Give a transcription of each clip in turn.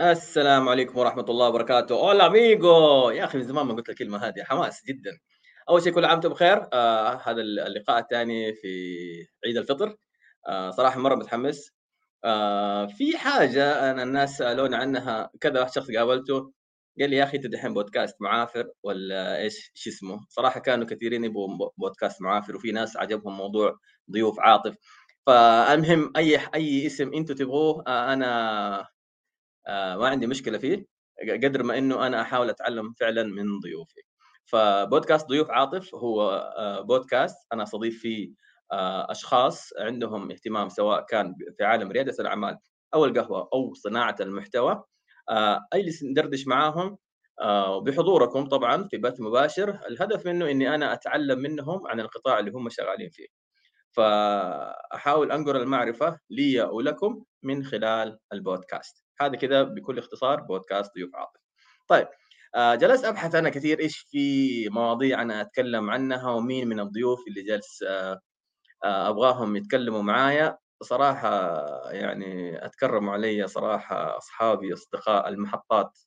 السلام عليكم ورحمة الله وبركاته، أولا أميغو يا أخي من زمان ما قلت الكلمة هذه حماس جدًا. أول شيء كل عام وأنتم بخير، آه هذا اللقاء الثاني في عيد الفطر، آه صراحة مرة متحمس. آه في حاجة أنا الناس سألوني عنها كذا شخص قابلته قال لي يا أخي أنت دحين بودكاست معافر ولا إيش إيش اسمه؟ صراحة كانوا كثيرين يبغوا بودكاست معافر وفي ناس عجبهم موضوع ضيوف عاطف. فالمهم أي أي اسم أنتم تبغوه آه أنا ما عندي مشكلة فيه قدر ما إنه أنا أحاول أتعلم فعلا من ضيوفي. فبودكاست ضيوف عاطف هو آه، بودكاست أنا استضيف فيه آه، أشخاص عندهم اهتمام سواء كان في عالم ريادة الأعمال أو القهوة أو صناعة المحتوى أجلس ندردش معاهم بحضوركم طبعا في بث مباشر. الهدف منه إني أنا أتعلم منهم عن القطاع اللي هم شغالين فيه. فأحاول انقل المعرفة لي ولكم من خلال البودكاست. هذا كده بكل اختصار بودكاست ضيوف عاطف. طيب آه جلست أبحث أنا كثير إيش في مواضيع أنا أتكلم عنها ومين من الضيوف اللي جالس آه آه أبغاهم يتكلموا معايا. صراحة يعني أتكرموا علي صراحة أصحابي أصدقاء المحطات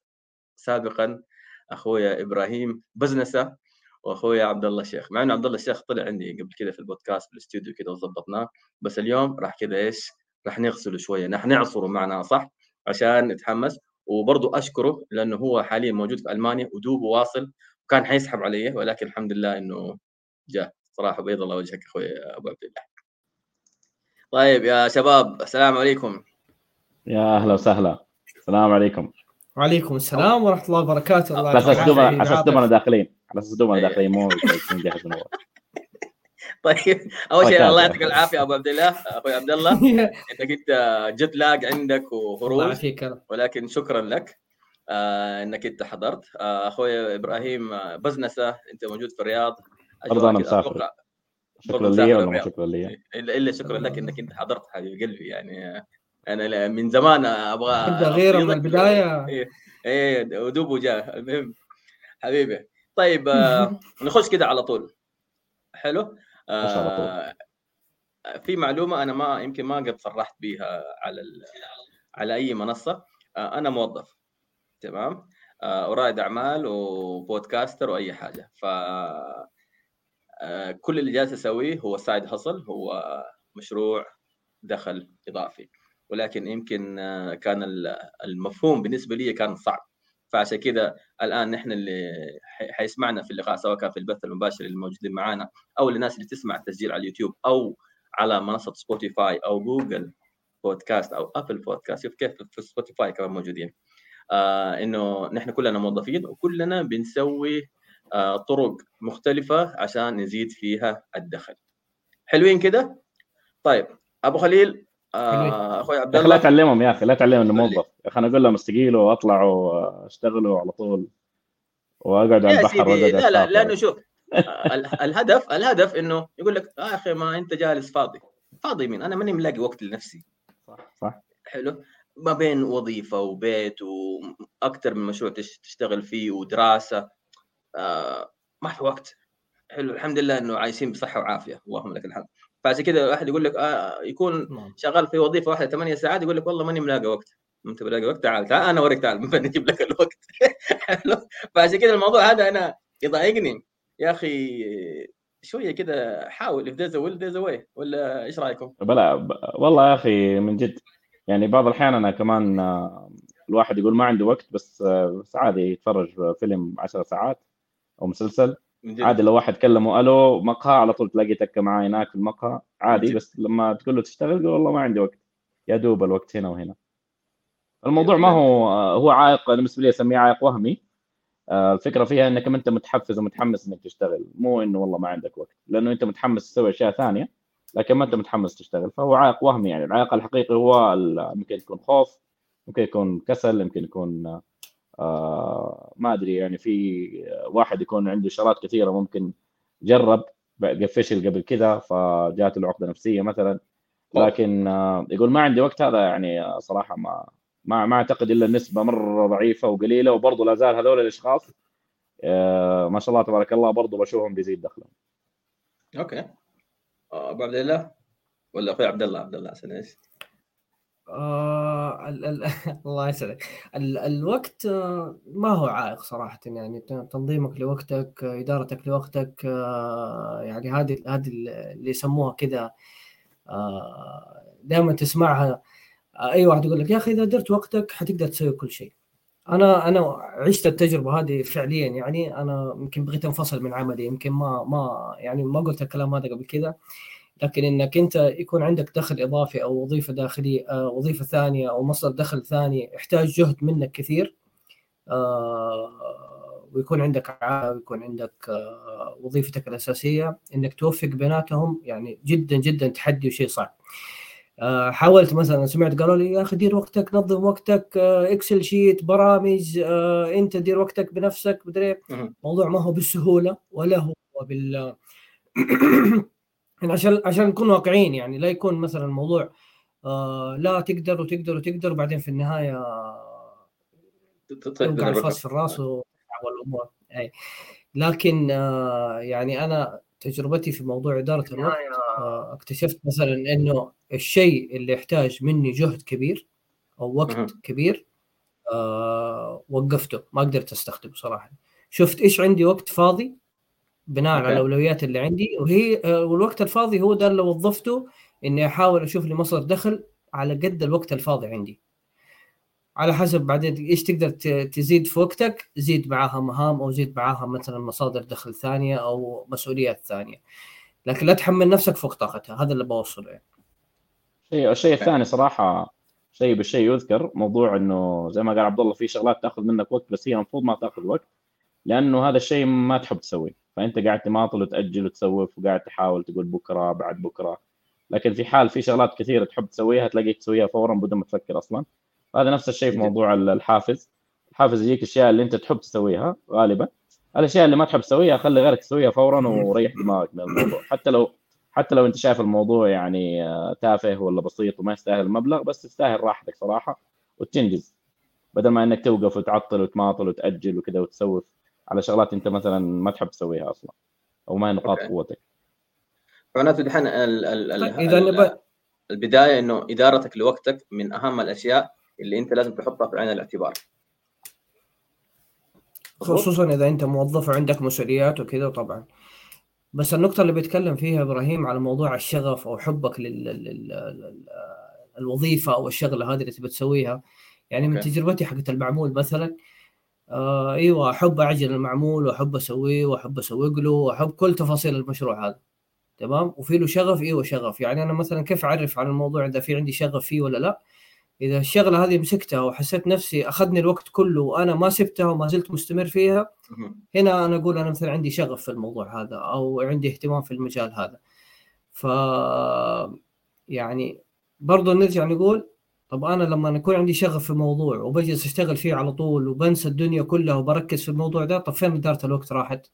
سابقا أخويا إبراهيم بزنسة وأخويا عبد الله الشيخ. مع انه عبد الله الشيخ طلع عندي قبل كده في البودكاست في الاستوديو كده وظبطناه بس اليوم راح كده إيش؟ راح نغسله شوية راح نعصره معنا صح؟ عشان نتحمس. وبرضه أشكره لأنه هو حاليا موجود في ألمانيا ودوبه واصل وكان حيسحب علي ولكن الحمد لله إنه جاء. صراحة بيض الله وجهك أخوي أبو عبد الله. طيب يا شباب السلام عليكم. يا أهلا وسهلا. السلام عليكم. وعليكم السلام ورحمة الله وبركاته. الله على أساس دوبنا على أساس دوبنا داخلين. على أساس دوبنا داخلين مو نجهز من اول طيب أول شيء الله يعطيك العافية أبو عبد الله. أخوي عبد الله انك أنت جت لاج عندك وهروب ولكن شكرا لك آه إنك أنت حضرت. آه أخوي إبراهيم آه، بزنسة أنت موجود في الرياض. برضه أنا مسافر. شكرا لي ولا شكرا لي؟ الا إلا شكرا لك إنك أنت حضرت حبيب قلبي يعني أنا من زمان أبغى غيره من البداية. إيه إيه ودوبه جاء المهم حبيبي. طيب آه نخش كده على طول. حلو؟ آه في معلومة أنا ما يمكن ما قد صرحت بها على على أي منصة. آه أنا موظف تمام؟ آه ورائد أعمال وبودكاستر وأي حاجة. ف آه كل اللي جالس أسويه هو سايد هصل هو مشروع دخل إضافي. ولكن يمكن آه، كان المفهوم بالنسبة لي كان صعب. فعشان كذا الآن نحن اللي حيسمعنا في اللقاء سواء كان في البث المباشر اللي موجودين معنا أو الناس اللي تسمع التسجيل على اليوتيوب أو على منصة Spotify أو Google Podcast أو Apple Podcast شوف كيف في Spotify كمان موجودين. آه إنه نحن كلنا موظفين وكلنا بنسوي آه طرق مختلفة عشان نزيد فيها الدخل. حلوين كده؟ طيب أبو خليل آه أخوي عبد الله لا تعلمهم يا أخي لا تعلمهم إنه موظف. أنا أقول لهم استقيلوا وأطلعوا واشتغلوا على طول. واقعد على البحر لا لا لأنه شوف الهدف الهدف إنه يقول لك يا أخي ما أنت جالس فاضي. فاضي مين؟ أنا ماني ملاقي وقت لنفسي. صح صح. حلو؟ ما بين وظيفة وبيت وأكثر من مشروع تشتغل فيه ودراسة آه ما في وقت. حلو الحمد لله إنه عايشين بصحة وعافية. اللهم لك الحمد. فعشان كذا الواحد يقول لك آه يكون نعم. شغال في وظيفة واحدة ثمانية ساعات يقول لك والله ماني ملاقي وقت. انت بلاقي وقت تعال تعال أنا أوريك تعال بنجيب لك الوقت. فعشان كذا الموضوع هذا أنا يضايقني. يا أخي شوية كذا حاول a will there's a way. ولا إيش رأيكم؟ بلا والله يا أخي من جد. يعني بعض الأحيان أنا كمان آه، الواحد يقول ما عنده وقت بس آه، بس عادي يتفرج فيلم 10 ساعات أو مسلسل. عادي لو واحد كلمه ألو مقهى على طول تلاقي تكة معاه هناك في المقهى عادي بس لما تقول له تشتغل يقول والله ما عندي وقت. يا دوب الوقت هنا وهنا. الموضوع ما هو هو عائق أنا بالنسبة لي أسميه عائق وهمي. آه، الفكرة فيها إنك أنت متحفز ومتحمس إنك تشتغل. مو إنه والله ما عندك وقت لأنه أنت متحمس تسوي أشياء ثانية لكن ما أنت متحمس تشتغل. فهو عائق وهمي يعني. العائق الحقيقي هو ممكن يكون خوف ممكن يكون كسل يمكن يكون آه ما أدري يعني في واحد يكون عنده إشارات كثيرة ممكن جرب فشل قبل كذا فجاته له عقده نفسية مثلا. لكن آه يقول ما عندي وقت هذا يعني صراحة ما ما ما أعتقد إلا النسبة مرة ضعيفة وقليلة وبرضه لا زال هذول الأشخاص آه ما شاء الله تبارك الله برضه بشوفهم بيزيد دخلهم. أوكي. آه، أبو عبد الله؟ ولا أخوي عبد الله؟ عبد الله عشان إيش؟ آه الله يسعدك الوقت آه، ما هو عائق صراحة يعني. تنظيمك لوقتك إدارتك لوقتك آه، يعني هذه هذه اللي يسموها كذا دائما تسمعها أي واحد يقول لك يا أخي إذا درت وقتك حتقدر تسوي كل شيء. أنا أنا عشت التجربة هذه فعليا يعني. أنا يمكن بغيت انفصل من عملي يمكن ما ما يعني ما قلت الكلام هذا قبل كذا. لكن إنك أنت يكون عندك دخل إضافي أو وظيفة داخلية آه، وظيفة ثانية أو مصدر دخل ثاني يحتاج جهد منك كثير آه، ويكون عندك ويكون عندك آه، وظيفتك الأساسية إنك توفق بيناتهم يعني جدا جدا تحدي وشيء صعب. حاولت مثلا سمعت قالوا لي يا أخي دير وقتك نظم وقتك Excel sheet برامج أنت دير وقتك بنفسك مدري الموضوع ما هو بالسهولة ولا هو بال يعني عشان عشان نكون واقعيين يعني لا يكون مثلا الموضوع آه لا تقدر وتقدر وتقدر وبعدين في النهاية توقع الفاس في الراس والامور إي. لكن آه يعني أنا تجربتي في موضوع إدارة الوقت آه اكتشفت مثلا إنه الشيء اللي يحتاج مني جهد كبير أو وقت كبير آه وقفته ما قدرت أستخدمه صراحة. شفت إيش عندي وقت فاضي؟ بناء على الأولويات اللي عندي وهي آه، والوقت الفاضي هو ده اللي وظفته إني أحاول أشوف لي مصدر دخل على قد الوقت الفاضي عندي. على حسب بعدين إيش تقدر تزيد في وقتك زيد معاها مهام أو زيد معاها مثلا مصادر دخل ثانية أو مسؤوليات ثانية. لكن لا تحمل نفسك فوق طاقتها هذا اللي بوصله يعني. الشيء الشيء الثاني صراحة شيء بالشيء يذكر موضوع إنه زي ما قال عبد الله في شغلات تأخذ منك وقت بس هي المفروض ما تأخذ وقت لأنه هذا الشيء ما تحب تسويه. فأنت قاعد تماطل وتأجل وتسوف وقاعد تحاول تقول بكرة بعد بكرة. لكن في حال في شغلات كثيرة تحب تسويها تلاقيك تسويها فورا بدون ما تفكر أصلا. هذا نفس الشيء في موضوع الحافز. الحافز يجيك الاشياء اللي أنت تحب تسويها غالبا. الأشياء اللي ما تحب تسويها خلي غيرك تسويها فورا وريح دماغك من الموضوع. حتى لو حتى لو أنت شايف الموضوع يعني آه، تافه ولا بسيط وما يستاهل المبلغ بس تستاهل راحتك صراحة وتنجز. بدل ما إنك توقف وتعطل وتماطل وتأجل وكذا وتسوف على شغلات أنت مثلا ما تحب تسويها أصلا أو ما هي نقاط قوتك. معناته دحين إذا البداية إنه إدارتك لوقتك من أهم الأشياء اللي انت لازم تحطها في عين الاعتبار. خصوصا إذا أنت موظف وعندك مسؤوليات وكذا طبعا. بس النقطة اللي بيتكلم فيها إبراهيم على موضوع الشغف أو حبك للوظيفة أو الشغلة هذه اللي تبي تسويها يعني من تجربتي حقت المعمول مثلا آه إيوه أحب أعجل المعمول وأحب أسويه وأحب أسوق له وأحب كل تفاصيل المشروع هذا. تمام؟ وفي له شغف إيوه شغف. يعني أنا مثلا كيف أعرف على الموضوع إذا في عندي شغف فيه ولا لا؟ إذا الشغلة هذه مسكتها وحسيت نفسي أخذني الوقت كله وأنا ما سبتها وما زلت مستمر فيها هنا أنا أقول أنا مثلا عندي شغف في الموضوع هذا أو عندي اهتمام في المجال هذا ف يعني برضه نرجع نقول طب أنا لما يكون عندي شغف في موضوع وبجلس أشتغل فيه على طول وبنسى الدنيا كلها وبركز في الموضوع ده طب فين إدارة الوقت راحت؟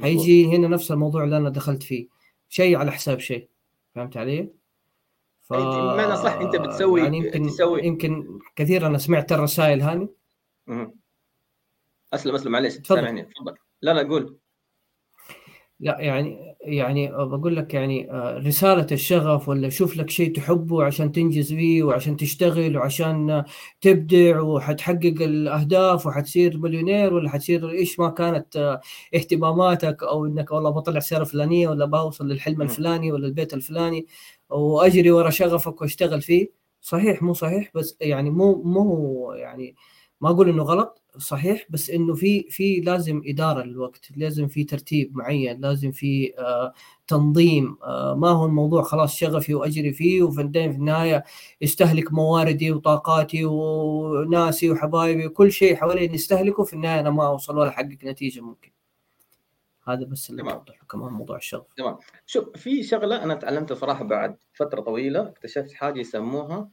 هيجي هنا نفس الموضوع اللي أنا دخلت فيه شيء على حساب شيء فهمت علي؟ ف... بمعنى صح أنت بتسوي يعني يمكن تسوي يمكن كثير أنا سمعت الرسائل هذه أسلم أسلم معلش سامعني تفضل. لا لا قول. لا يعني يعني بقول لك يعني آه، رسالة الشغف ولا شوف لك شيء تحبه عشان تنجز فيه وعشان تشتغل وعشان تبدع وحتحقق الأهداف وحتصير مليونير ولا حتصير إيش ما كانت آه، اهتماماتك أو إنك والله بطلع سيارة فلانية ولا بوصل للحلم الفلاني ولا البيت الفلاني. وأجري ورا شغفك وأشتغل فيه. صحيح مو صحيح بس يعني مو مو يعني ما أقول إنه غلط صحيح بس إنه في في لازم إدارة للوقت لازم في ترتيب معين لازم في آه تنظيم. آه ما هو الموضوع خلاص شغفي وأجري فيه وفي النهاية يستهلك مواردي وطاقاتي وناسي وحبايبي وكل شيء حوالي نستهلكه في النهاية أنا ما أوصل ولا أحقق نتيجة ممكن. هذا بس اللي اوضح كمان موضوع الشغف. تمام. شوف في شغلة أنا تعلمتها صراحة بعد فترة طويلة اكتشفت حاجة يسموها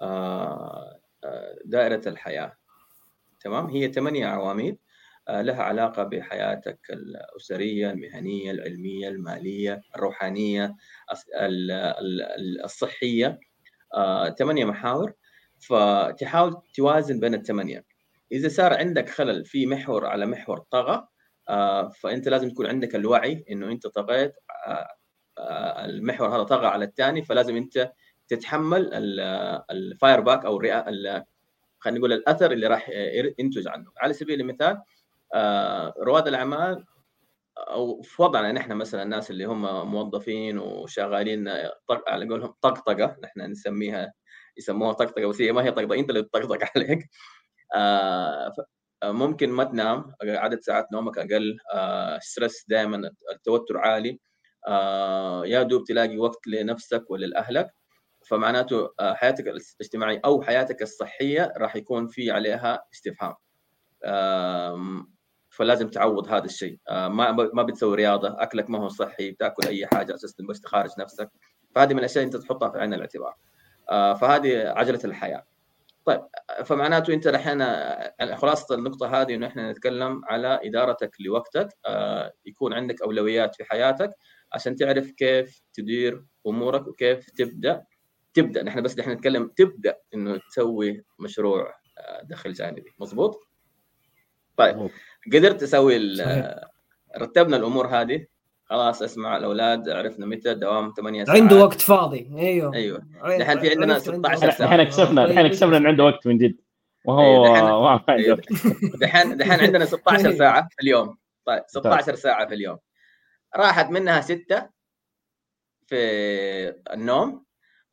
آه, آه، دائرة الحياة. تمام؟ هي ثمانية عواميد آه، لها علاقة بحياتك الأسرية المهنية العلمية المالية الروحانية الصحية. ثمانية محاور. فتحاول توازن بين الثمانية. إذا صار عندك خلل في محور على محور طغى آه، فأنت لازم يكون عندك الوعي إنه أنت طغيت المحور هذا طغى على الثاني فلازم أنت تتحمل ال fire back أو خلينا نقول الأثر اللي راح ينتج عنه. على سبيل المثال آه، رواد الأعمال أو في وضعنا نحن مثلا الناس اللي هم موظفين وشغالين على قولهم طقطقة نحن نسميها يسموها طقطقة بس هي ما هي طقطقة أنت اللي تطقطق عليك. آه، ممكن ما تنام عدد ساعات نومك أقل ستريس دائما التوتر عالي يا دوب تلاقي وقت لنفسك وللأهلك. فمعناته آه، حياتك الاجتماعية أو حياتك الصحية راح يكون في عليها استفهام. فلازم تعوض هذا الشيء. آه، ما ما بتسوي رياضة أكلك ما هو صحي بتأكل أي حاجة أساسا بس تخارج نفسك. فهذه من الأشياء أنت تحطها في عين الاعتبار. آه، فهذه عجلة الحياة. طيب فمعناته أنت الحين خلاصة النقطة هذه إنه إحنا نتكلم على إدارتك لوقتك يكون عندك أولويات في حياتك عشان تعرف كيف تدير أمورك وكيف تبدأ تبدأ. نحن بس نحن نتكلم تبدأ إنه تسوي مشروع آه، دخل جانبي. مضبوط طيب قدرت تسوي رتبنا الأمور هذه؟ خلاص اسمع الأولاد عرفنا متى دوام 8 ساعات. عنده وقت فاضي. أيوه. أيوه. الحين في عندنا 16 ساعة. الحين اكتشفنا الحين اكتشفنا إنه عنده وقت من جد. وهو دحين دحين عندنا 16 ساعة في اليوم. طيب 16 طيب. ساعة في اليوم. راحت منها ستة في النوم.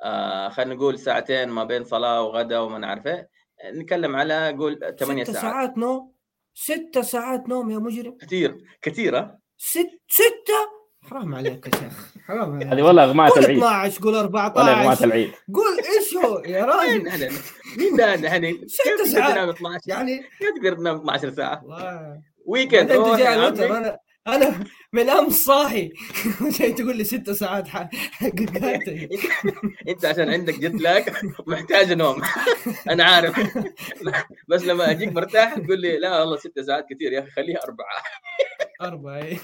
آه خلينا نقول ساعتين ما بين صلاة وغدا وما نعرف إيه. نتكلم على قول ثمانية ساعات. ساعات نوم. ست ساعات نوم يا مجرم. كثير كثيره ست ستة؟ حرام عليك يا شيخ حرام عليك. هذه والله أغماء العيد 12 قول 14 والله أغماء العيد قول إيش هو يا راجل؟ مين ده يعني ست ساعات. 12 يعني كيف تقدر تنام 12 ساعة؟ weekend أنا أنا من أمس صاحي. جاي تقول لي ست ساعات انت عشان عندك jet lag محتاج نوم. أنا عارف. بس لما أجيك مرتاح تقول لي لا والله ست ساعات كثير يا أخي خليها أربعة. أربعة اي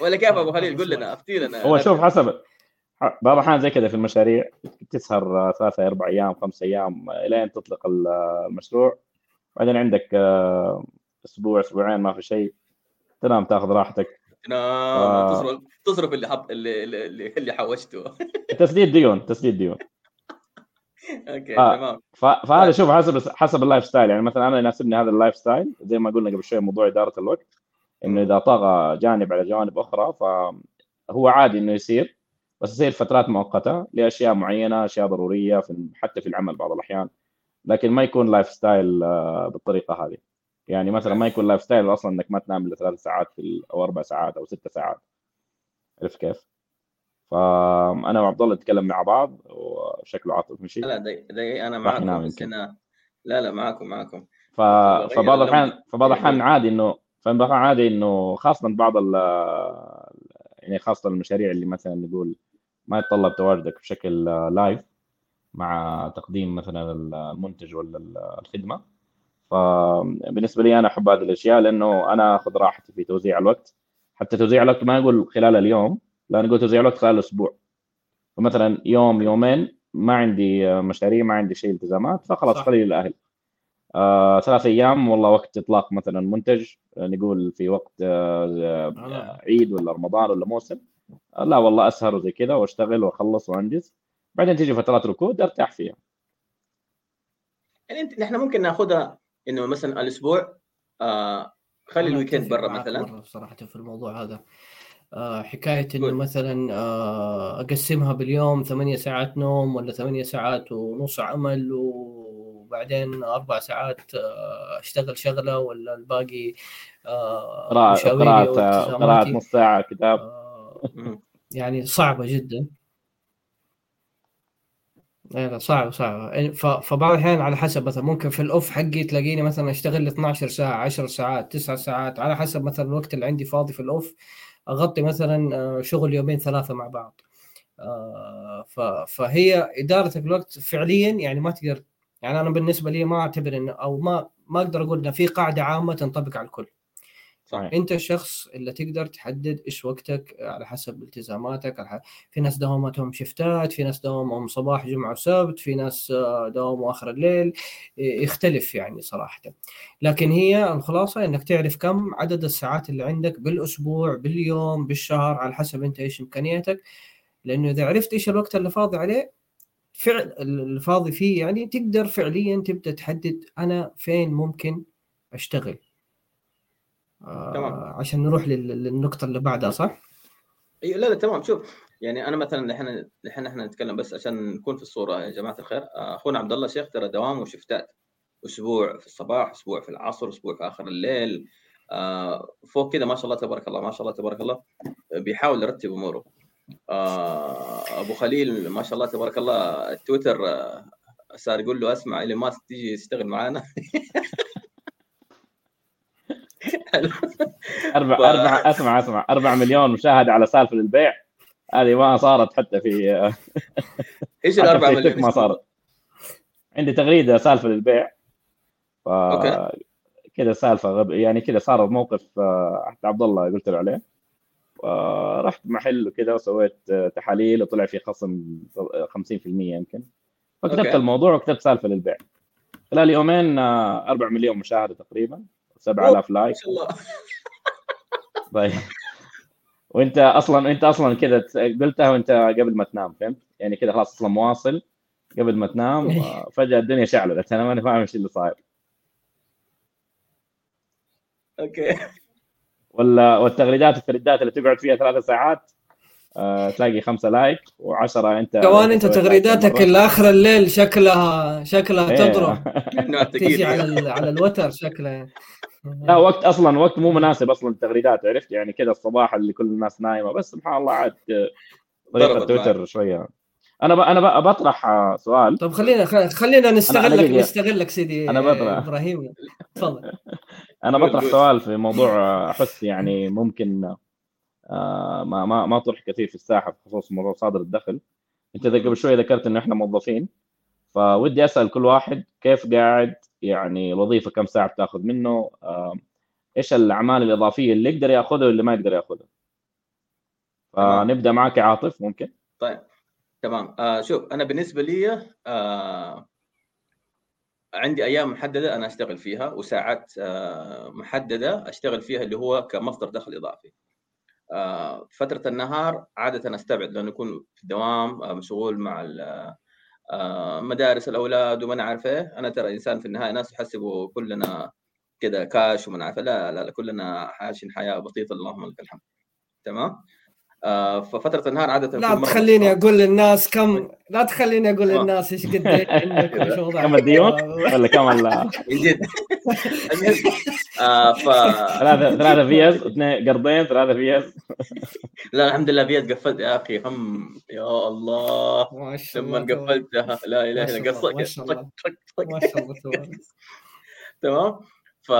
ولا كيف أبو خليل؟ قول لنا افتي لنا. هو شوف حسب. بعض الاحيان زي كذا في المشاريع تسهر ثلاثة أربع أيام خمس أيام لين تطلق المشروع. بعدين عندك آه، أسبوع أسبوعين ما في شيء. تنام تاخذ راحتك. تنام ف... تصرف تصرف اللي حب اللي اللي, اللي حوشته. تسديد ديون تسديد ديون. okay آه. تمام. فهذا طيب. شوف حسب حسب ال lifestyle. يعني مثلا أنا يناسبني هذا ال lifestyle. زي ما قلنا قبل شوي موضوع إدارة الوقت. إنه إذا طغى جانب على جوانب أخرى فهو عادي إنه يصير. بس يصير فترات مؤقتة لأشياء معينة أشياء ضرورية في حتى في العمل بعض الأحيان. لكن ما يكون lifestyle آه، بالطريقة هذه. يعني مثلا ما يكون lifestyle أصلا إنك ما تنام إلا ثلاث ساعات في أو أربع ساعات أو ست ساعات. عرفت كيف؟ فأنا وعبد الله نتكلم مع بعض وشكله عاطف مشي لا دي أنا معكم بس أنا... لا لا معكم معكم. ف... فبعض الاحيان فبعض الأحيان عادي انه فبعض الأحيان عادي إنه خاصة بعض ال... يعني خاصة المشاريع اللي مثلا نقول ما يتطلب تواجدك بشكل لايف مع تقديم مثلا المنتج ولا الخدمة. فبالنسبة لي أنا أحب هذه الأشياء لأنه أنا آخذ راحتي في توزيع الوقت. حتى توزيع الوقت ما أقول خلال اليوم لا نقول توزيع الوقت خلال الأسبوع. فمثلا يوم يومين ما عندي مشاريع ما عندي شيء التزامات فخلاص خلي الاهل آه، ثلاث أيام والله وقت إطلاق مثلا منتج نقول في وقت آه, آه. عيد ولا رمضان ولا موسم. آه لا والله أسهر وزي كذا وأشتغل وأخلص وأنجز. بعدين تيجي فترات ركود أرتاح فيها. يعني نحن ممكن ناخذها إنه مثلا الأسبوع آه خلي الويكند برا مثلا. صراحة في الموضوع هذا. آه حكاية إنه مثلا آه أقسمها باليوم ثمانية ساعات نوم ولا ثمانية ساعات ونص عمل وبعدين أربع ساعات آه أشتغل شغلة ولا الباقي آه قراءة قراءة نص ساعة كتاب. آه يعني صعبة جدا. إيه صعب صعب. فبعض الأحيان على حسب مثلا ممكن في الأوف حقي تلاقيني مثلا أشتغل 12 ساعة 10 ساعات 9 ساعات على حسب مثلا الوقت اللي عندي فاضي في الأوف أغطي مثلا آه، شغل يومين ثلاثة مع بعض. آه، فهي إدارة الوقت فعليا يعني ما تقدر يعني أنا بالنسبة لي ما أعتبر انه أو ما ما أقدر أقول انه في قاعدة عامة تنطبق على الكل. صحيح. انت الشخص اللي تقدر تحدد إيش وقتك على حسب التزاماتك على حسب. في ناس دواماتهم شفتات في ناس دوامهم صباح جمعة وسبت في ناس آه، دوامهم آخر الليل يختلف يعني صراحة لكن هي الخلاصة إنك تعرف كم عدد الساعات اللي عندك بالأسبوع باليوم بالشهر على حسب أنت إيش إمكانياتك لأنه إذا عرفت إيش الوقت اللي فاضي عليه فعل الفاضي فيه يعني تقدر فعليا تبدأ تحدد أنا فين ممكن أشتغل آه عشان نروح للنقطة اللي بعدها صح؟ أيوه لا لا تمام. شوف يعني أنا مثلا إحنا الحين إحنا نتكلم بس عشان نكون في الصورة يا جماعة الخير. آه، أخونا عبد الله شيخ ترى دوام وشفتات أسبوع في الصباح أسبوع في العصر أسبوع في آخر الليل. آه فوق كذا ما شاء الله تبارك الله ما شاء الله تبارك الله بيحاول يرتب أموره. أبو خليل ما شاء الله تبارك الله التويتر صار يقول له أسمع ايلون ماسك تيجي تشتغل معانا. أربع ف... أربع أسمع أسمع. أربع مليون مشاهدة على سالفة البيع. هذه ما صارت حتى في إيش الأربع مليون؟ ما صارت. عندي تغريدة سالفة للبيع. ف... كذا سالفة غب... يعني كذا صار موقف آه، حتى عبد الله قلت له عليه. رحت محل وكذا وسويت آه، تحاليل وطلع في خصم 50% يمكن. فكتبت okay. الموضوع وكتبت سالفة للبيع. خلال يومين 4 آه، مليون مشاهدة تقريبا. 7000 like ما شاء الله. طيب. وانت أصلا انت أصلا كذا قلتها وانت قبل ما تنام فهمت؟ يعني كذا خلاص أصلا مواصل قبل ما تنام إيه. فجأة الدنيا شعلت. أنا ماني فاهم إيش اللي صاير. أوكي. ولا والتغريدات الثريدات اللي تقعد فيها ثلاث ساعات آه، تلاقي خمسة like و10 أنت كمان أنت تغريداتك لاخر الليل شكلها شكلها إيه. تضرب. تيجي على على الوتر شكلها. لا وقت أصلا وقت مو مناسب أصلا التغريدات عرفت؟ يعني كذا الصباح اللي كل الناس نايمة بس سبحان الله عاد طريقة تويتر شوية. أنا أنا بطرح سؤال. طب خلينا خلينا نستغلك نستغلك سيدي أنا بطرح. إبراهيم. تفضل. أنا بطرح سؤال في موضوع أحس يعني ممكن ما ما ما طرح كثير في الساحة بخصوص موضوع صادر الدخل. أنت قبل شوية ذكرت انه إحنا موظفين فودي أسأل كل واحد كيف قاعد يعني الوظيفة كم ساعة بتأخذ منه آه، إيش الأعمال الإضافية اللي يقدر يأخذها واللي ما يقدر يأخذها. فنبدأ معك عاطف ممكن؟ طيب. تمام. آه شوف أنا بالنسبة لي آه عندي أيام محددة أنا أشتغل فيها وساعات آه محددة أشتغل فيها اللي هو كمصدر دخل إضافي. آه فترة النهار عادة أستبعد لأنه يكون في الدوام آه مشغول مع آه مدارس الأولاد وما عارف إيه. أنا ترى إنسان في النهاية ناس يحسبوا كلنا كذا كاش وما عارف إيه. لا, لا لا كلنا عايشين حياة بسيطة اللهم لك الحمد. تمام؟ ففترة النهار عادة لا تخليني أقول للناس كم لا تخليني أقول آه. للناس إيش قد كم الديون؟ ولا كم ال جد. آه، ف ثلاثة ثلاثة فيز اثنين قرضين ثلاثة فيز. لا الحمد لله فيز قفلت يا أخي هم يا الله. لما قفلتها. لا إله إلا الله ما شاء الله. ما شاء الله تمام. ف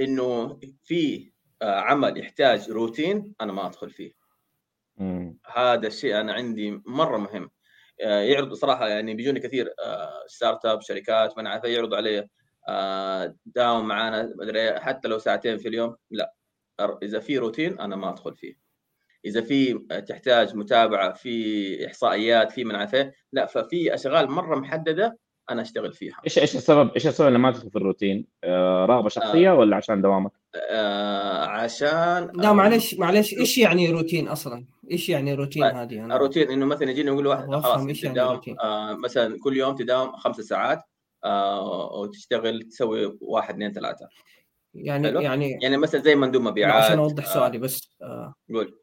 إنه في آه، عمل يحتاج روتين أنا ما أدخل فيه مم. هذا الشيء أنا عندي مرة مهم آه، يعرض صراحة يعني بيجوني كثير startup شركات ما عارف يعرضوا علي آه، داوم معانا مدري حتى لو ساعتين في اليوم لا إذا في روتين أنا ما أدخل فيه إذا في تحتاج متابعة في إحصائيات في من عارف لا ففي أشغال مرة محددة أنا أشتغل فيها إيش إيش السبب إيش السبب اللي ما تدخل في الروتين؟ آه رغبة شخصية آه ولا عشان دوامك؟ آه عشان لا معلش معلش إيش يعني روتين أصلا؟ إيش يعني روتين طيب، هذه؟ أنا؟ الروتين إنه مثلا يجيني يقول واحد خلاص إيش يعني؟ آه مثلا كل يوم تداوم خمس ساعات آه وتشتغل تسوي واحد اثنين ثلاثة يعني حلو؟ يعني يعني مثلا زي مندوب مبيعات عشان أوضح آه، سؤالي بس آه قول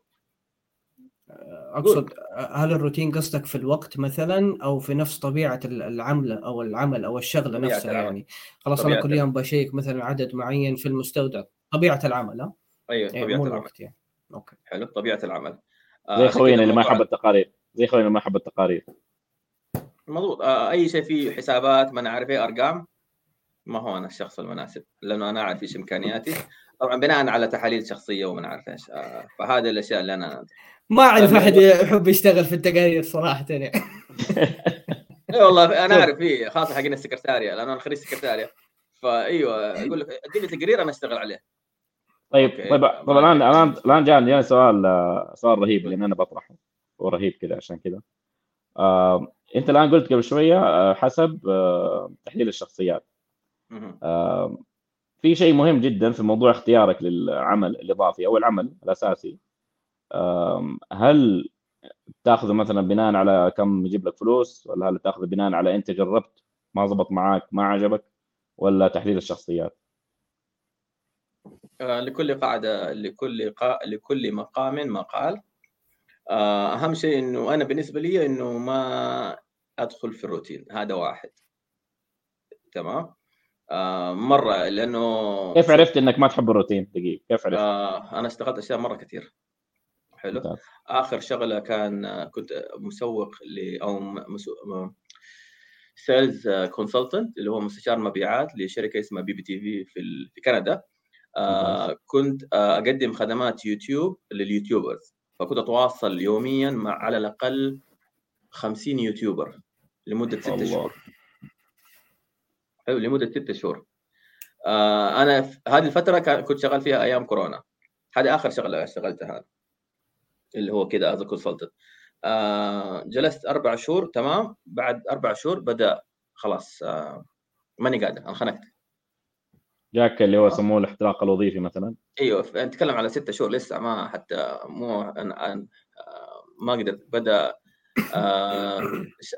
أقصد هل الروتين قصدك في الوقت مثلا أو في نفس طبيعة العمل أو العمل أو الشغلة نفسها يعني خلاص أنا كل يوم بشيك مثلا عدد معين في المستودع طبيعة العمل ها؟ أيوه يعني طبيعة العمل. يعني. أوكي. حلو طبيعة العمل. آه زي خوينا اللي ما يحب التقارير. زي خوينا اللي ما يحب التقارير. مضبوط آه أي شيء فيه حسابات ما أنا عارف إيه أرقام ما هو أنا الشخص المناسب لأنه أنا أعرف إيش إمكانياتي. طبعا بناء على تحاليل شخصية وما عارف إيش آه فهذه الأشياء اللي أنا ما أعرف أحد يحب يشتغل في التقارير صراحة يعني. اي والله أنا أعرف في خاصة حقين السكرتاريا لأنه أنا خريج سكرتاريا فأيوة أقول لك أديني تقرير أنا أشتغل عليه. طيب طيب طيب الآن الآن الآن جاني سؤال سؤال رهيب لأن أنا بطرحه. ورهيب كذا عشان كذا. آه، أنت الآن قلت قبل شوية آه، حسب آه، تحليل الشخصيات. آه، في شيء مهم جدا في موضوع اختيارك للعمل الإضافي أو العمل الأساسي. هل تاخذه مثلا بناء على كم يجيب لك فلوس؟ ولا هل تاخذه بناء على أنت جربت ما زبط معاك ما عجبك؟ ولا تحليل الشخصيات؟ آه، لكل قاعدة لكل قا... لكل مقام مقال. آه، أهم شيء إنه أنا بالنسبة لي إنه ما أدخل في الروتين هذا واحد. تمام؟ آه مرة لأنه كيف عرفت إنك ما تحب الروتين؟ دقيقة كيف عرفت؟ آه أنا اشتغلت أشياء مرة كثير. حلو؟ ممتاز. آخر شغلة كان كنت مسوق ل أو مسو... sales consultant اللي هو مستشار مبيعات لشركة اسمها BBTV في, كندا. كنت آه أقدم خدمات يوتيوب لل YouTubers. فكنت أتواصل يوميا مع على الأقل 50 YouTuber لمدة ست شهور. حلو لمدة ست شهور. آه أنا هذه الفترة كنت شغال فيها أيام كورونا. هذه آخر شغلة اشتغلتها اللي هو كذا as consultant آه جلست أربع شهور تمام؟ بعد أربع شهور بدأ خلاص آه ماني قادر انخنقت. جاك اللي هو يسموه الاحتراق الوظيفي مثلا. أيوه نتكلم على ستة شهور لسه ما حتى مو ما قدرت بدأ آه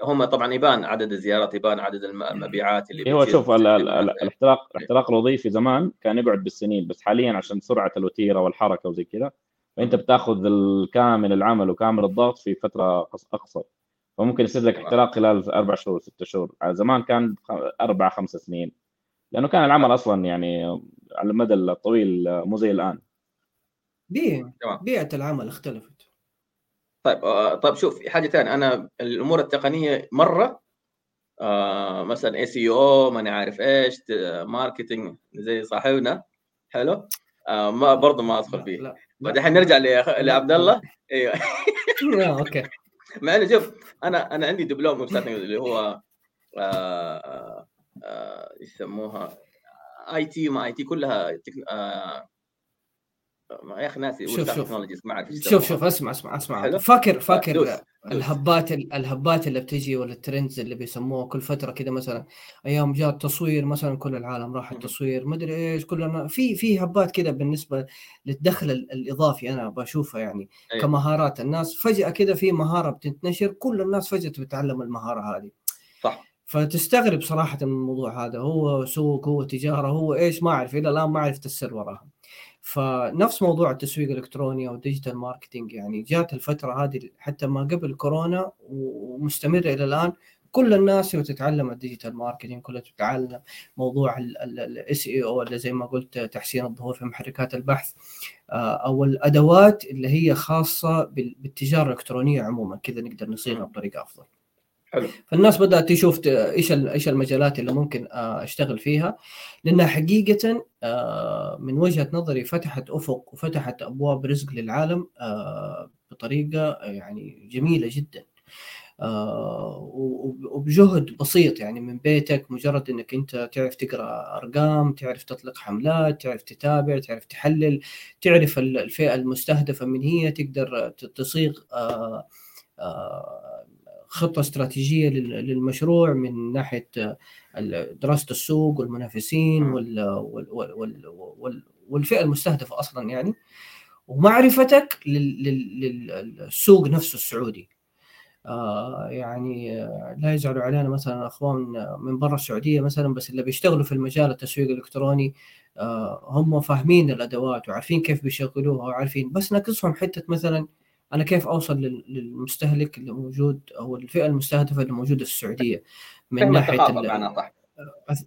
هم طبعا يبان عدد الزيارات يبان عدد المبيعات اللي هو شوف الاحتراق الاحتراق الوظيفي زمان كان يقعد بالسنين بس حاليا عشان سرعة الوتيرة والحركة وزي كذا فأنت بتاخذ الكامل العمل وكامل الضغط في فترة أقصر. فممكن يصير لك احتراق خلال أربع شهور ست شهور. زمان كان أربع خمس سنين. لأنه كان العمل أصلا يعني على المدى الطويل مو زي الآن. بيئه بيئة العمل اختلفت. طيب آه طيب شوف حاجة ثانية أنا الأمور التقنية مرة آه مثلا SEO ماني عارف إيش marketing زي صاحبنا. حلو؟ آه ما برضه ما أدخل فيه. بعدين نرجع لعبد الله. أيوه. أوكي. مع إنه شوف أنا أنا عندي دبلوم اللي هو آه يسموها IT ما IT كلها. آه يا أخي ناسي شوف شوف. ما شوف شوف اسمع اسمع اسمع. فاكر فاكر دوس. الهبات الهبات اللي بتجي ولا ال trends اللي بيسموها كل فترة كذا مثلا أيام جاء التصوير مثلا كل العالم راح التصوير ما أدري إيش كلنا في في هبات كذا بالنسبة للدخل الإضافي أنا بشوفها يعني أيوه. كمهارات. الناس فجأة كذا في مهارة بتنتشر كل الناس فجأة بتتعلم المهارة هذه. صح. فتستغرب صراحة من الموضوع هذا. هو سوق هو تجارة هو إيش ما أعرف إلى الآن ما عرفت السر وراها فنفس موضوع التسويق الإلكتروني أو ال digital marketing يعني جات الفترة هذه حتى ما قبل كورونا ومستمرة إلى الآن. كل الناس تتعلم ال digital marketing كلها تتعلم موضوع ال SEO اللي زي ما قلت تحسين الظهور في محركات البحث آه، أو الأدوات اللي هي خاصة بالتجارة الإلكترونية عموما. كذا نقدر نصيغها بطريقة أفضل. حلو. فالناس بدأت تشوف إيش إيش المجالات اللي ممكن آه، أشتغل فيها. لأنها حقيقة آه، من وجهة نظري فتحت أفق وفتحت أبواب رزق للعالم آه، بطريقة يعني جميلة جدا. وبجهد بسيط يعني من بيتك مجرد إنك أنت تعرف تقرأ أرقام تعرف تطلق حملات تعرف تتابع تعرف تحلل تعرف الفئة المستهدفة من هي تقدر تصيغ خطة استراتيجية للمشروع من ناحية دراسة السوق والمنافسين والفئة المستهدفة أصلا يعني. ومعرفتك للسوق نفسه السعودي. آه يعني لا يزعلوا علينا مثلا أخوان من برا السعودية مثلا بس اللي بيشتغلوا في المجال التسويق الإلكتروني آه هم فاهمين الأدوات وعارفين كيف بيشغلوها وعارفين بس ناقصهم حتة مثلا أنا كيف أوصل للمستهلك اللي موجود أو الفئة المستهدفة اللي موجودة في السعودية من ناحية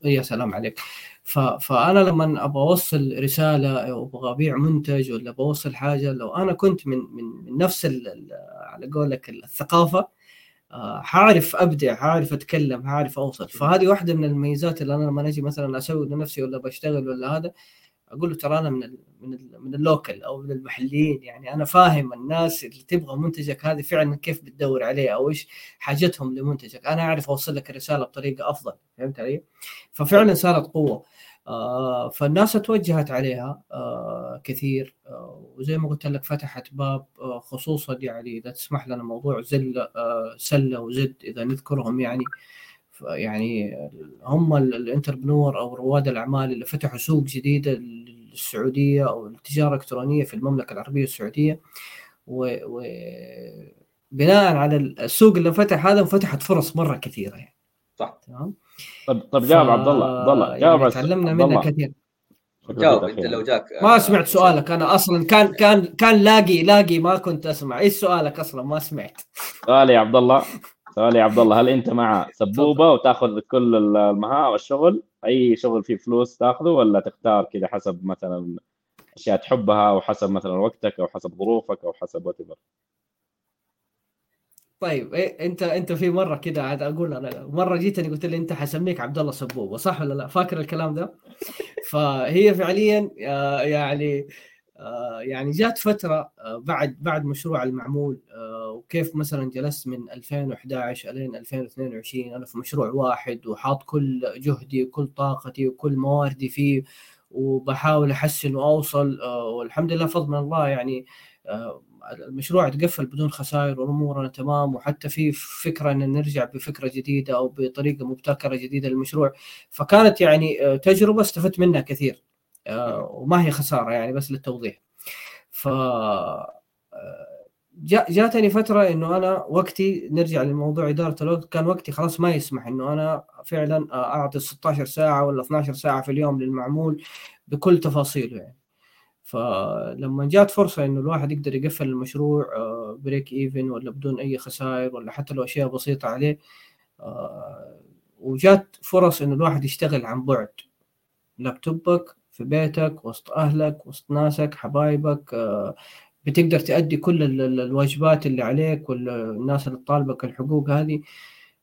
يا سلام عليك. ف... فأنا لما أبغى أوصل رسالة أو أبغى أبيع منتج ولا بوصل حاجة لو أنا كنت من من, من نفس ال... على قولك الثقافة آه، حاعرف أبدع حاعرف أتكلم حاعرف أوصل. فهذه واحدة من الميزات اللي أنا لما أجي مثلا أسوي لنفسي ولا بشتغل ولا هذا أقول له ترى أنا من ال من ال من اللوكل أو من المحليين يعني أنا فاهم الناس اللي تبغى منتجك هذه فعلا كيف بتدور عليه أو إيش حاجتهم لمنتجك. أنا أعرف أوصل لك الرسالة بطريقة أفضل فهمت علي؟ ففعلا صارت قوة. آه فالناس توجهت عليها آه كثير. آه وزي ما قلت لك فتحت باب آه خصوصا يعني إذا تسمح لنا موضوع زل آه سلة وزد إذا نذكرهم يعني. يعني هم الانتربنور أو رواد الأعمال اللي فتحوا سوق جديدة للسعودية أو التجاره الإلكترونية في المملكة العربية السعودية. و, و بناء على السوق اللي فتح هذا انفتحت فرص مرة كثيرة يعني. صح. تمام؟ طب طب جاوب عبد الله عبد الله جاوب يعني تعلمنا منه كثير. جاوب أنت لو جاك ما سمعت سؤالك أنا أصلا كان كان كان لاقي لاقي ما كنت أسمع. إيش سؤالك أصلا؟ ما سمعت. سؤالي يا عبد الله. سؤالي يا عبد الله هل أنت مع سبوبة وتأخذ كل المهام والشغل؟ أي شغل فيه فلوس تأخذه ولا تختار كذا حسب مثلا أشياء تحبها أو حسب مثلا وقتك أو حسب ظروفك أو حسب وات طيب إيه أنت أنت في مرة كده عاد أقول أنا مرة جيتني قلت لي أنت حسميك عبد الله سبوبة صح ولا لا؟ فاكر الكلام ده؟ فهي فعليا آه، يعني يعني جات فترة آه، بعد بعد مشروع المعمول وكيف مثلا جلست من 2011 إلين 2022 أنا في مشروع واحد وحاط كل جهدي وكل طاقتي وكل مواردي فيه وبحاول أحسن وأوصل والحمد لله فضل من الله يعني المشروع تقفل بدون خسائر وأمورنا تمام وحتى في فكرة إن نرجع بفكرة جديدة أو بطريقة مبتكرة جديدة للمشروع. فكانت يعني آه، تجربة استفدت منها كثير. آه، وما هي خسارة يعني بس للتوضيح. ف آه، جاتني فترة إنه أنا وقتي نرجع لموضوع إدارة الوقت كان وقتي خلاص ما يسمح إنه أنا فعلا أعطي 16 ساعة ولا 12 ساعة في اليوم للمعمول بكل تفاصيله يعني. فلما جات فرصة إنه الواحد يقدر يقفل المشروع بريك إيفن ولا بدون أي خسائر ولا حتى لو أشياء بسيطة عليه آه، وجات فرص إنه الواحد يشتغل عن بعد. لابتوبك في بيتك وسط أهلك وسط ناسك حبايبك آه، بتقدر تأدي كل الواجبات اللي عليك والناس اللي تطالبك الحقوق هذه.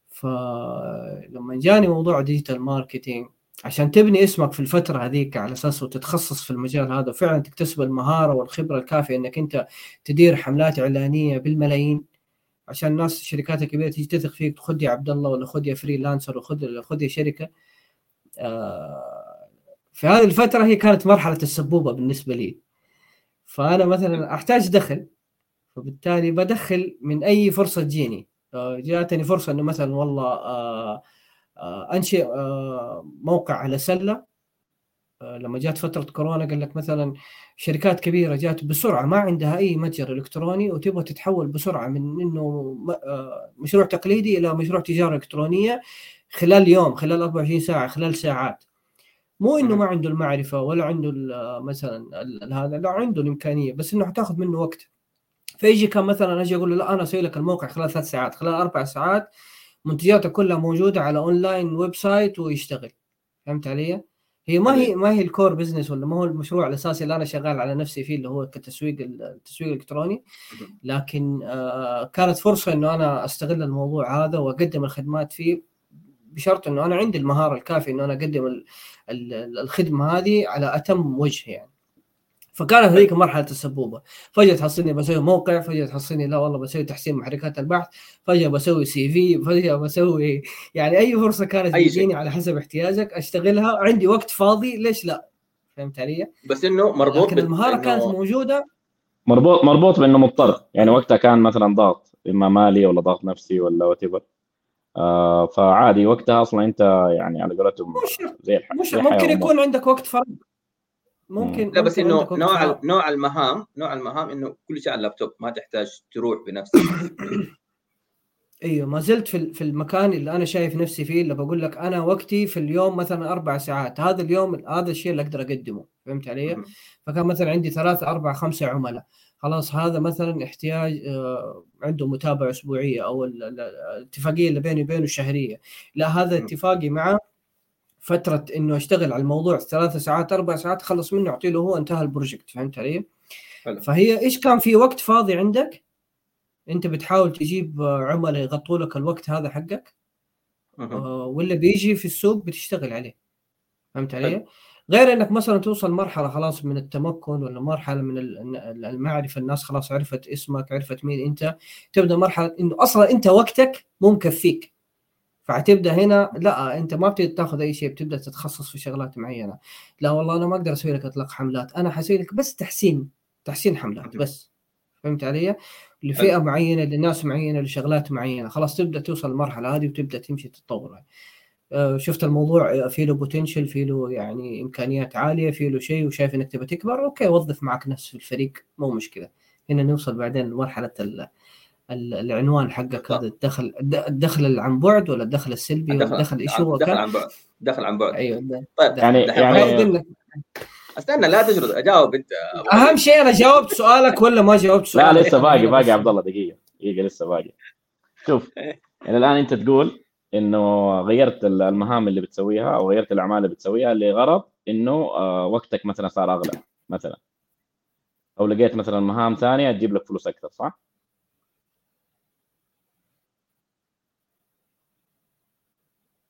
فلما جاني موضوع digital marketing عشان تبني اسمك في الفترة هذيك على أساس وتتخصص في المجال هذا وفعلا تكتسب المهارة والخبرة الكافية إنك أنت تدير حملات إعلانية بالملايين. عشان الناس الشركات الكبيرة تيجي تثق فيك خذ يا عبد الله ولا خذ يا فريلانسر وخذ خذ يا شركة. آه، في هذه الفترة هي كانت مرحلة السبوبة بالنسبة لي. فأنا مثلا أحتاج دخل فبالتالي بدخل من أي فرصة تجيني. جاتني فرصة إنه مثلا والله آه آه، أنشئ آه، موقع على سلة. لما جات فترة كورونا قال لك مثلا شركات كبيرة جات بسرعة ما عندها أي متجر إلكتروني وتبغى تتحول بسرعة من إنه مشروع تقليدي إلى مشروع تجارة إلكترونية خلال يوم خلال 24 ساعة خلال ساعات. مو إنه ما عنده المعرفة ولا عنده مثلا هذا لا عنده الإمكانية بس إنه حتاخذ منه وقت. فيجي كان مثلا أجي أقول له لا أنا أسوي لك الموقع خلال ثلاث ساعات خلال أربع ساعات منتجاته كلها موجودة على online website ويشتغل. فهمت علي؟ هي ما هي ما هي ال core business ولا ما هو المشروع الأساسي اللي أنا شغال على نفسي فيه اللي هو كتسويق التسويق الإلكتروني. لكن آه كانت فرصة إنه أنا أستغل الموضوع هذا وأقدم الخدمات فيه. بشرط إنه أنا عندي المهارة الكافية إنه أنا أقدم الخدمة هذه على أتم وجه يعني. فكانت هذيك مرحلة السبوبة. فجأة تحصلني بسوي موقع فجأة تحصلني لا والله بسوي تحسين محركات البحث فجأة بسوي سي في فجأة بسوي يعني أي فرصة كانت تجيني على حسب احتياجك أشتغلها. عندي وقت فاضي ليش لا؟ فهمت علي؟ بس إنه مربوط لكن المهارة إنه... كانت موجودة. مربوط مربوط بإنه مضطر. يعني وقتها كان مثلا ضغط إما مالي ولا ضغط نفسي ولا وات آه فعادي وقتها أصلا أنت يعني على قولتهم زي الحياة مش ممكن يكون عندك وقت فراغ. ممكن لا بس إنه نوع نوع المهام نوع المهام إنه كل شيء على اللابتوب ما تحتاج تروح بنفسك. إيوه ما زلت في في المكان اللي أنا شايف نفسي فيه اللي بقول لك أنا وقتي في اليوم مثلا أربع ساعات. هذا اليوم هذا الشيء اللي أقدر أقدمه فهمت علي؟ فكان مثلا عندي ثلاثة أربعة خمسة عملاء. خلاص هذا مثلا احتياج آه، عنده متابعة أسبوعية أو الاتفاقية اللي بيني وبينه شهرية لا هذا اتفاقي معه فترة إنه أشتغل على الموضوع ثلاث ساعات أربع ساعات خلص منه اعطي له هو انتهى البروجكت فهمت علي؟ حلو. فهي إيش كان في وقت فاضي عندك؟ أنت بتحاول تجيب عملاء يغطوا لك الوقت هذا حقك؟ آه ولا بيجي في السوق بتشتغل عليه؟ فهمت علي؟ غير إنك مثلا توصل مرحلة خلاص من التمكن ولا مرحلة من المعرفة الناس خلاص عرفت اسمك عرفت مين أنت تبدأ مرحلة إنه أصلا أنت وقتك مو مكفيك. فحتبدا هنا لا أنت ما بتبدا تأخذ أي شيء بتبدأ تتخصص في شغلات معينة. لا والله أنا ما أقدر أسوي لك إطلاق حملات أنا حسوي لك بس تحسين تحسين حملات بس. فهمت علي؟ لفئة معينة لناس معينة لشغلات معينة. خلاص تبدأ توصل المرحلة هذه وتبدأ تمشي تتطور. آه، شفت الموضوع في له بوتنشل في له يعني إمكانيات عالية في له شيء وشايف إنك تبغى تكبر أوكي وظف معك ناس في الفريق مو مشكلة. هنا نوصل بعدين لمرحلة العنوان حقك هذا الدخل الدخل اللي عن بعد ولا الدخل السلبي ولا الدخل إيش هو دخل عن بعد دخل عن بعد. أيوه طيب يعني يعني استنى لا تجرد أجاوب أنت. أهم شيء أنا جاوبت سؤالك ولا ما جاوبت سؤالك؟ لا لسه باقي باقي عبد الله دقيقة دقيقة لسه باقي. شوف يعني الآن أنت تقول إنه غيرت المهام اللي بتسويها أو غيرت الأعمال اللي بتسويها لغرض إنه آه، وقتك مثلا صار أغلى مثلا. أو لقيت مثلا مهام ثانية تجيب لك فلوس أكثر صح؟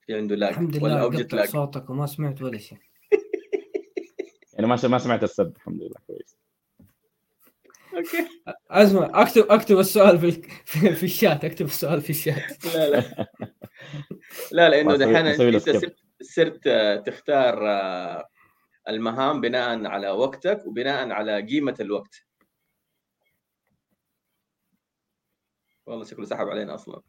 في عنده لاج الحمد لله قطع صوتك وما سمعت ولا شيء. يعني ما ما سمعت السب الحمد لله كويس. أوكي. اسمع أكتب أكتب السؤال في في الشات أكتب السؤال في الشات. لا لا. لا لأنه دحين أنت صرت صرت تختار آه، المهام بناء على وقتك وبناء على قيمة الوقت. والله شكله سحب علينا أصلا.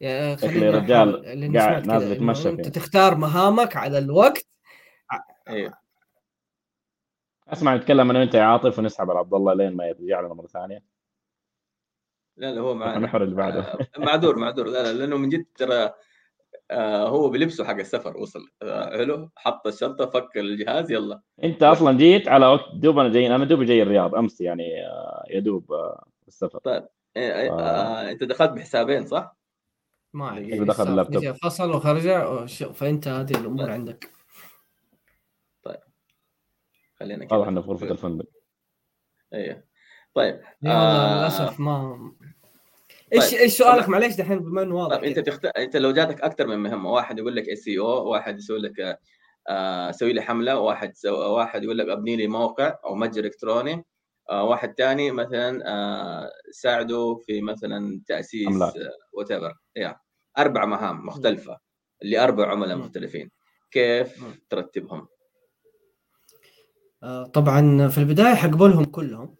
يا خلينا رجال قاعد نازل يتمشى أنت تختار مهامك على الوقت. أيوه أسمع نتكلم أنا وأنت يا عاطف ونسحب على عبد الله لين ما يرجع لنا مرة ثانية. لا لا هو معنا المحور اللي بعده. آه، معذور معذور. لا لا لأنه من جد ترى آه هو بلبسه حق السفر وصل. آه حلو؟ حط الشنطة فك الجهاز يلا. أنت أصلا جيت على وقت دوب أنا جاي أنا دوب جاي الرياض أمس يعني يا دوب السفر. طيب. إيه إيه آه. أنت دخلت بحسابين صح؟ ما اعرف دخل اللابتوب. فصل وخرج فانت هذه الأمور. عندك. خلينا كذا. واضح إنه في غرفه الفندق. أيوه طيب آه... للأسف ما إيش طيب. إيش سؤالك؟ معليش دحين بما إنه واضح طيب أنت تخت... أنت لو جاتك أكثر من مهمة واحد يقول لك إس أو واحد يسوي لك آه سوي لي حملة واحد سو... واحد يقول لك أبني لي موقع أو متجر إلكتروني آه واحد ثاني مثلا آه ساعده في مثلا تأسيس وات ايفر يا أربع مهام مختلفة لأربع عملاء مختلفين. كيف ترتبهم؟ طبعا في البداية حقبلهم كلهم.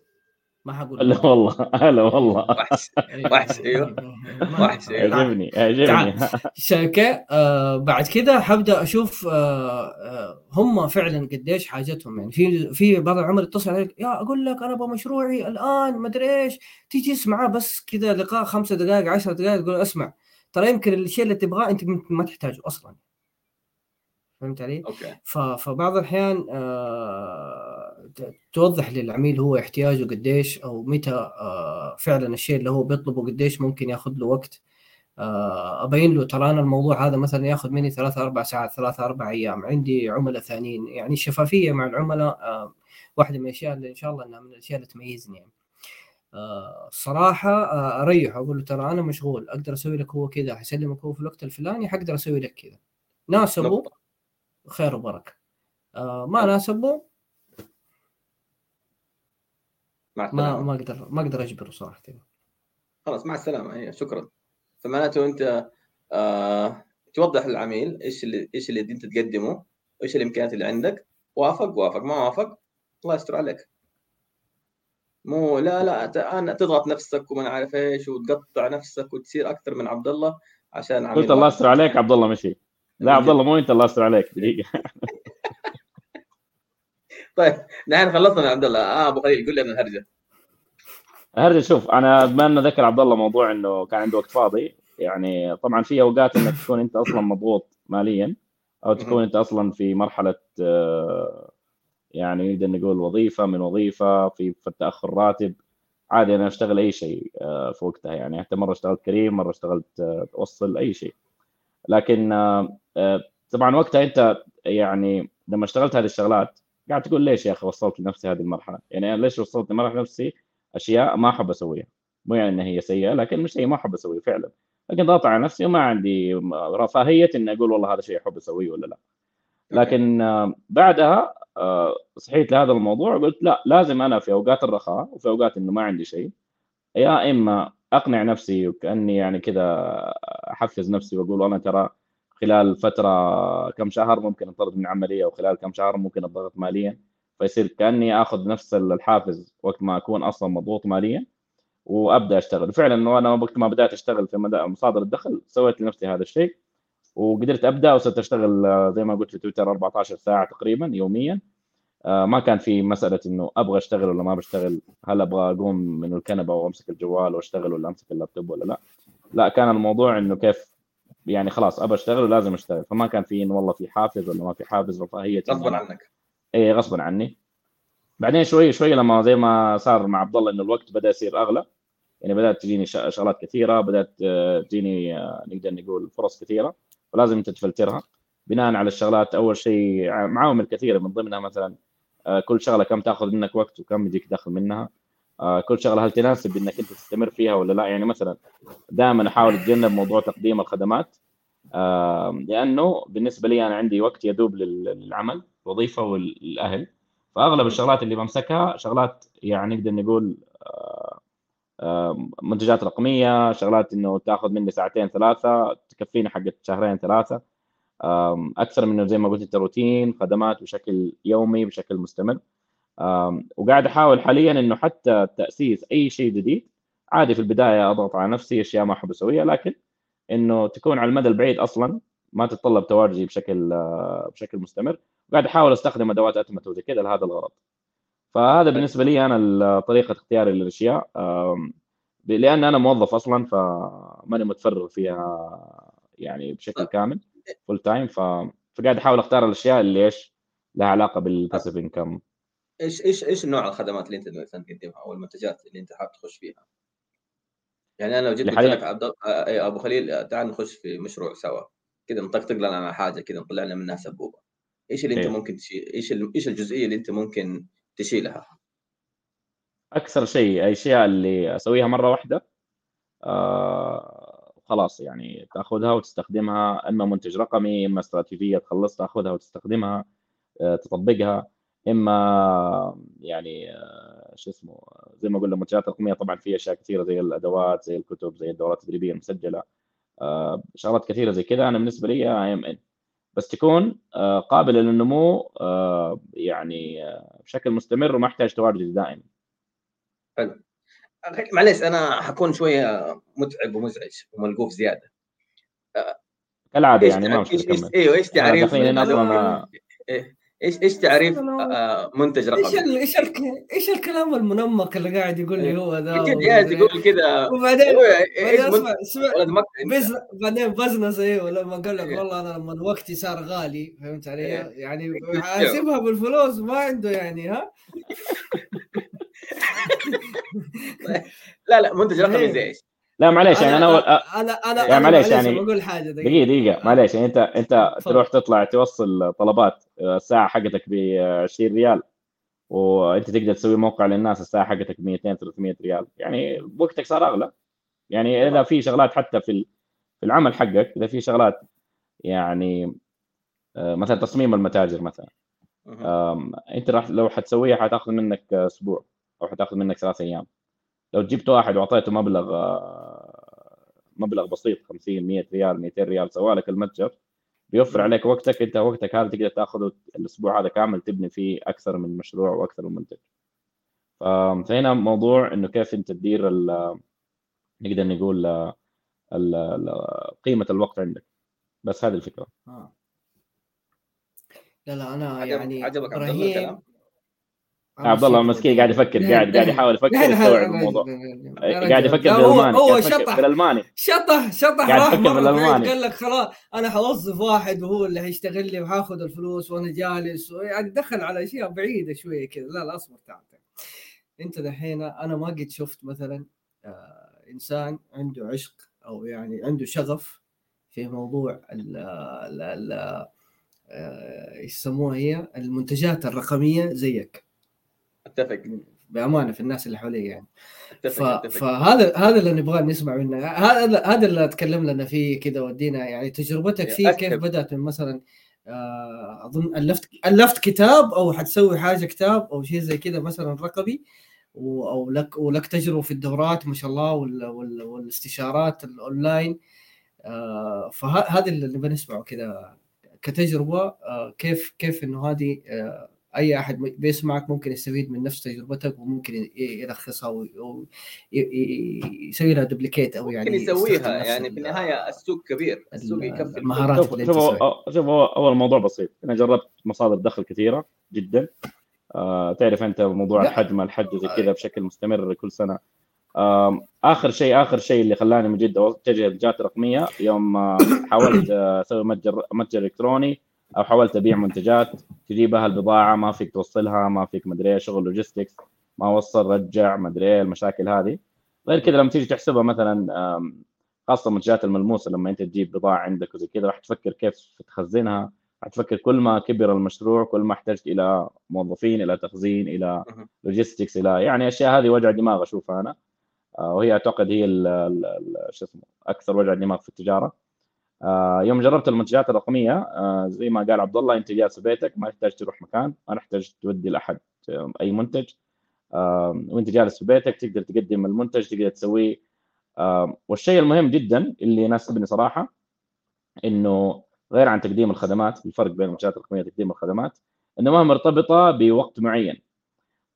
ما حقول لا والله هلا والله. وحش. وحش أيوه. وحش يعجبني يعجبني. شركه آه بعد كذا حبدأ أشوف آه آه هم فعلا قديش حاجتهم. يعني في في بعض العملاء اتصل عليك يا أقول لك أنا أبغى مشروعي الآن ما أدري إيش. تيجي تسمعه بس كذا لقاء خمسة دقائق عشر دقائق تقول اسمع ترى يمكن الشيء اللي تبغاه أنت ما تحتاجه أصلا. فهمت علي؟ أوكي فبعض الأحيان آه توضح للعميل هو احتياجه قديش أو متى آه فعلا الشيء اللي هو بيطلبه قديش ممكن ياخذ له وقت آه أبين له ترى أنا الموضوع هذا مثلا ياخذ مني ثلاثة أربع ساعات ثلاثة أربع أيام عندي عملاء ثانيين يعني الشفافيه مع العملاء واحدة من الأشياء اللي إن شاء الله إنها من الأشياء اللي تميزني يعني. الصراحة أريح أقول له ترى أنا مشغول أقدر أسوي لك هو كذا حسلمك هو في الوقت الفلاني حقدر أسوي لك كذا ناسبه خير وبركة. آه ما ناسبه مع ما ما أقدر ما أقدر أجبره صراحة. خلاص مع السلامة. هي شكرا. فمعناته انت آه توضح للعميل إيش اللي إيش اللي أنت تقدمه وايش الإمكانيات اللي عندك. وافق؟ وافق. ما وافق؟ الله يستر عليك. مو لا لا أنا تضغط نفسك وما عارف إيش وتقطع نفسك وتصير أكثر من عبد الله عشان قلت الله يستر عليك عبد الله مشي. لا عبد الله مو انت الله يستر عليك دقيقة. طيب نحن خلصنا عبد الله. آه أبو خليل قول لي الهرجة. الهرجة شوف أنا بما انه ذكر عبد الله موضوع إنه كان عنده وقت فاضي يعني طبعا في أوقات إنك تكون أنت أصلا مضغوط ماليا أو تكون أنت أصلا في مرحلة آه، يعني نقدر نقول وظيفة من وظيفة في التأخر راتب. عادي أنا أشتغل أي شيء آه، في وقتها. يعني حتى مرة اشتغلت كريم مرة اشتغلت آه، اوصل أي شيء. لكن آه، طبعا وقتها أنت يعني لما اشتغلت هذه الشغلات قاعد تقول ليش يا أخي وصلت لنفسي هذه المرحلة؟ يعني أنا ليش وصلت لمرحلة نفسي؟ أشياء ما أحب أسويها. مو يعني انها هي سيئة لكن مش شيء ما أحب أسويه فعلا. لكن ضغط على نفسي وما عندي رفاهية إني أقول والله هذا شيء أحب أسويه ولا لا. لكن آه، بعدها آه، صحيت لهذا الموضوع وقلت لا لازم أنا في أوقات الرخاء وفي أوقات إنه ما عندي شيء يا إما أقنع نفسي وكأني يعني كذا أحفز نفسي وأقول أنا ترى خلال فترة كم شهر ممكن انطرد من عملية وخلال كم شهر ممكن اضغط ماليا. فيصير كأني آخذ نفس الحافز وقت ما أكون أصلا مضغوط ماليا وأبدأ أشتغل. فعلا إنه أنا وقت ما بدأت أشتغل في مصادر الدخل سويت لنفسي هذا الشيء وقدرت أبدأ وصرت أشتغل زي ما قلت في تويتر 14 ساعة تقريبا يوميا. آه، ما كان في مسألة إنه أبغى أشتغل ولا ما بشتغل هل أبغى أقوم من الكنبة وأمسك الجوال وأشتغل ولا أمسك اللابتوب ولا لا. لا كان الموضوع إنه كيف يعني خلاص أبغى أشتغل ولازم أشتغل. فما كان في إنه والله في حافز ولا ما في حافز رفاهيه غصبا عنك. اي غصبا عني. بعدين شوي شوي لما زي ما صار مع عبد الله إنه الوقت بدأ يصير أغلى يعني بدأت تجيني شغلات كثيرة بدأت آه، تجيني آه، نقدر نقول فرص كثيرة ولازم أنت تفلترها. بناء على الشغلات أول شيء معاومل كثيره من ضمنها مثلا آه، كل شغلة كم تأخذ منك وقت وكم يجيك دخل منها. كل شغلة هل تناسب إنك أنت تستمر فيها ولا لا؟ يعني مثلا دائما أحاول أتجنب موضوع تقديم الخدمات لأنه بالنسبة لي أنا عندي وقت يدوب للعمل الوظيفه والأهل. فأغلب الشغلات اللي بمسكها شغلات يعني نقدر نقول منتجات رقمية شغلات إنه تأخذ مني ساعتين ثلاثة تكفيني حقت شهرين ثلاثة أكثر منه زي ما قلت أنت روتين خدمات بشكل يومي بشكل مستمر. وقاعد أحاول حاليا إنه حتى تأسيس أي شيء جديد. عادي في البداية أضغط على نفسي أشياء ما أحب أسويها لكن إنه تكون على المدى البعيد أصلا ما تتطلب تواجدي بشكل بشكل مستمر. وقاعد أحاول أستخدم أدوات أتمتة وزي كذا لهذا الغرض. فهذا بالنسبة لي أنا طريقة اختياري للأشياء. لأن أنا موظف أصلا فماني متفرغ فيها يعني بشكل كامل full time. فقاعد أحاول أختار الأشياء اللي إيش لها علاقة بال passive income إيش إيش إيش نوع الخدمات اللي أنت مثلا تقدمها أو المنتجات اللي أنت حابب تخش فيها؟ يعني أنا لو جيت قلت لك عبد إيه، أبو خليل تعال نخش في مشروع سوا كذا نطقطق لنا على حاجة كذا نطلع لنا منها سبوبة إيش اللي أنت إيه. ممكن تشيل إيش إيش الجزئية اللي أنت ممكن تشيلها؟ أكثر شيء الأشياء اللي أسويها مرة واحدة آه خلاص يعني تأخذها وتستخدمها أما منتج رقمي أما استراتيجية تخلص تأخذها وتستخدمها آه تطبقها إما يعني آه شو اسمه زي ما قلنا منتجات رقمية. طبعا في أشياء كثيرة زي الأدوات زي الكتب زي الدورات التدريبية المسجلة آه شغلات كثيرة زي كذا. أنا بالنسبة لي اي ام إن. بس تكون آه، قابلة للنمو يعني بشكل مستمر وما يحتاج تواجد دائم حلو. معليش أنا حكون شوية متعب ومزعج وملقوف زيادة. كالعادة يعني ما مش أيوه إيش تعريف؟ إيش إيش تعريف آه منتج رقمي؟ إيش إيش إيش الكلام المنمق اللي قاعد يقول لي هو ذا قاعد يقول كذا. وبعدين بعدين بزنس أيوه لما قال لك والله أنا لما وقتي صار غالي فهمت علي؟ يعني حاسبها بالفلوس ما عنده يعني ها؟ لا لا منتج رقمي زي إيش؟ لا معليش يعني أنا أنا أنا يعني معليش يعني بقول حاجة دقيقة. دقيقة معليش يعني انت أنت تروح تطلع توصل طلبات آه، الساعة حقتك ب 20 ريال وأنت تقدر تسوي موقع للناس الساعة حقتك ب 200 300 ريال. يعني وقتك صار أغلى. يعني إذا في شغلات حتى في في العمل حقك إذا في شغلات يعني آه، مثلا تصميم المتاجر مثلا أنت راح لو حتسويها حتاخذ منك أسبوع أو حتاخذ منك ثلاث أيام. لو جبت واحد وأعطيته مبلغ آه، مبلغ بسيط 50 100 ريال 200 ريال سوى لك المتجر. بيوفر عليك وقتك. انت وقتك هذا تقدر تاخذه الأسبوع هذا كامل تبني فيه أكثر من مشروع وأكثر من منتج. فهنا موضوع إنه كيف أنت تدير نقدر نقول قيمة الوقت عندك. بس هذه الفكرة. آه. لا لا أنا يعني عجبك عبد الله الكلام؟ عبد الله مسكين قاعد يفكر قاعد قاعد يحاول يفكر يستوعب الموضوع. قاعد يفكر بالألماني هو شطح. بالألماني. شطح شطح راح بالألماني. قال لك خلاص أنا حوظف واحد وهو اللي حيشتغل لي وحاخذ الفلوس وأنا جالس يعني دخل على أشياء بعيدة شوية كذا. لا لا أصبر تعال أنت دحين أنا ما قد شفت مثلا آه إنسان عنده عشق أو يعني عنده شغف في موضوع ال ال ال آه، يسموها هي؟ المنتجات الرقمية زيك. أتفق. بأمانة في الناس اللي حواليه يعني. ف... فهذا هذا اللي نبغى نسمع منه. هذا هذا اللي أتكلم لنا فيه كذا ودينا يعني تجربتك فيه كيف بدأت من مثلا آه، أظن الفت ألفت كتاب أو حتسوي حاجة كتاب أو شيء زي كذا مثلا رقمي أو لك ولك تجربة في الدورات ما شاء الله وال... وال... والاستشارات الأونلاين. آه، فهذا اللي نبغى نسمعه كذا كتجربة. آه، كيف كيف إنه هذه أي أحد بيسمعك ممكن يستفيد من نفس تجربتك وممكن يلخصها ويسوي لها duplicate أو يعني ممكن يسويها يعني في النهاية السوق كبير السوق يكفي المهارات شوف شوف أول موضوع بسيط. أنا جربت مصادر دخل كثيرة جدا. آه تعرف أنت موضوع الحجم الحج زي كذا بشكل مستمر كل سنة. آه آخر شيء آخر شيء اللي خلاني من جد اتجه للجهات الرقميه يوم آه حاولت أسوي متجر متجر إلكتروني. أو حاولت ابيع منتجات تجيبها البضاعة ما فيك توصلها ما فيك مدري شغل لوجيستكس ما وصل رجع مدري المشاكل هذه. غير كذا لما تيجي تحسبها مثلا خاصة المنتجات الملموسه لما أنت تجيب بضاعة عندك وزي كذا راح تفكر كيف تخزنها راح تفكر كل ما كبر المشروع كل ما احتجت إلى موظفين إلى تخزين إلى لوجيستكس إلى يعني أشياء هذه وجع دماغ أشوفها أنا. آه، وهي أعتقد هي شو اسمه أكثر وجع دماغ في التجارة. يوم جربت المنتجات الرقمية آه، زي ما قال عبد الله أنت جالس بيتك ما تحتاج تروح مكان ما تحتاج تودي لأحد أي منتج وأنت جالس في بيتك تقدر تقدم المنتج تقدر تسويه. والشيء المهم جدا اللي يناسبني صراحة إنه غير عن تقديم الخدمات الفرق بين المنشات الرقمية وتقديم الخدمات انها مرتبطة بوقت معين.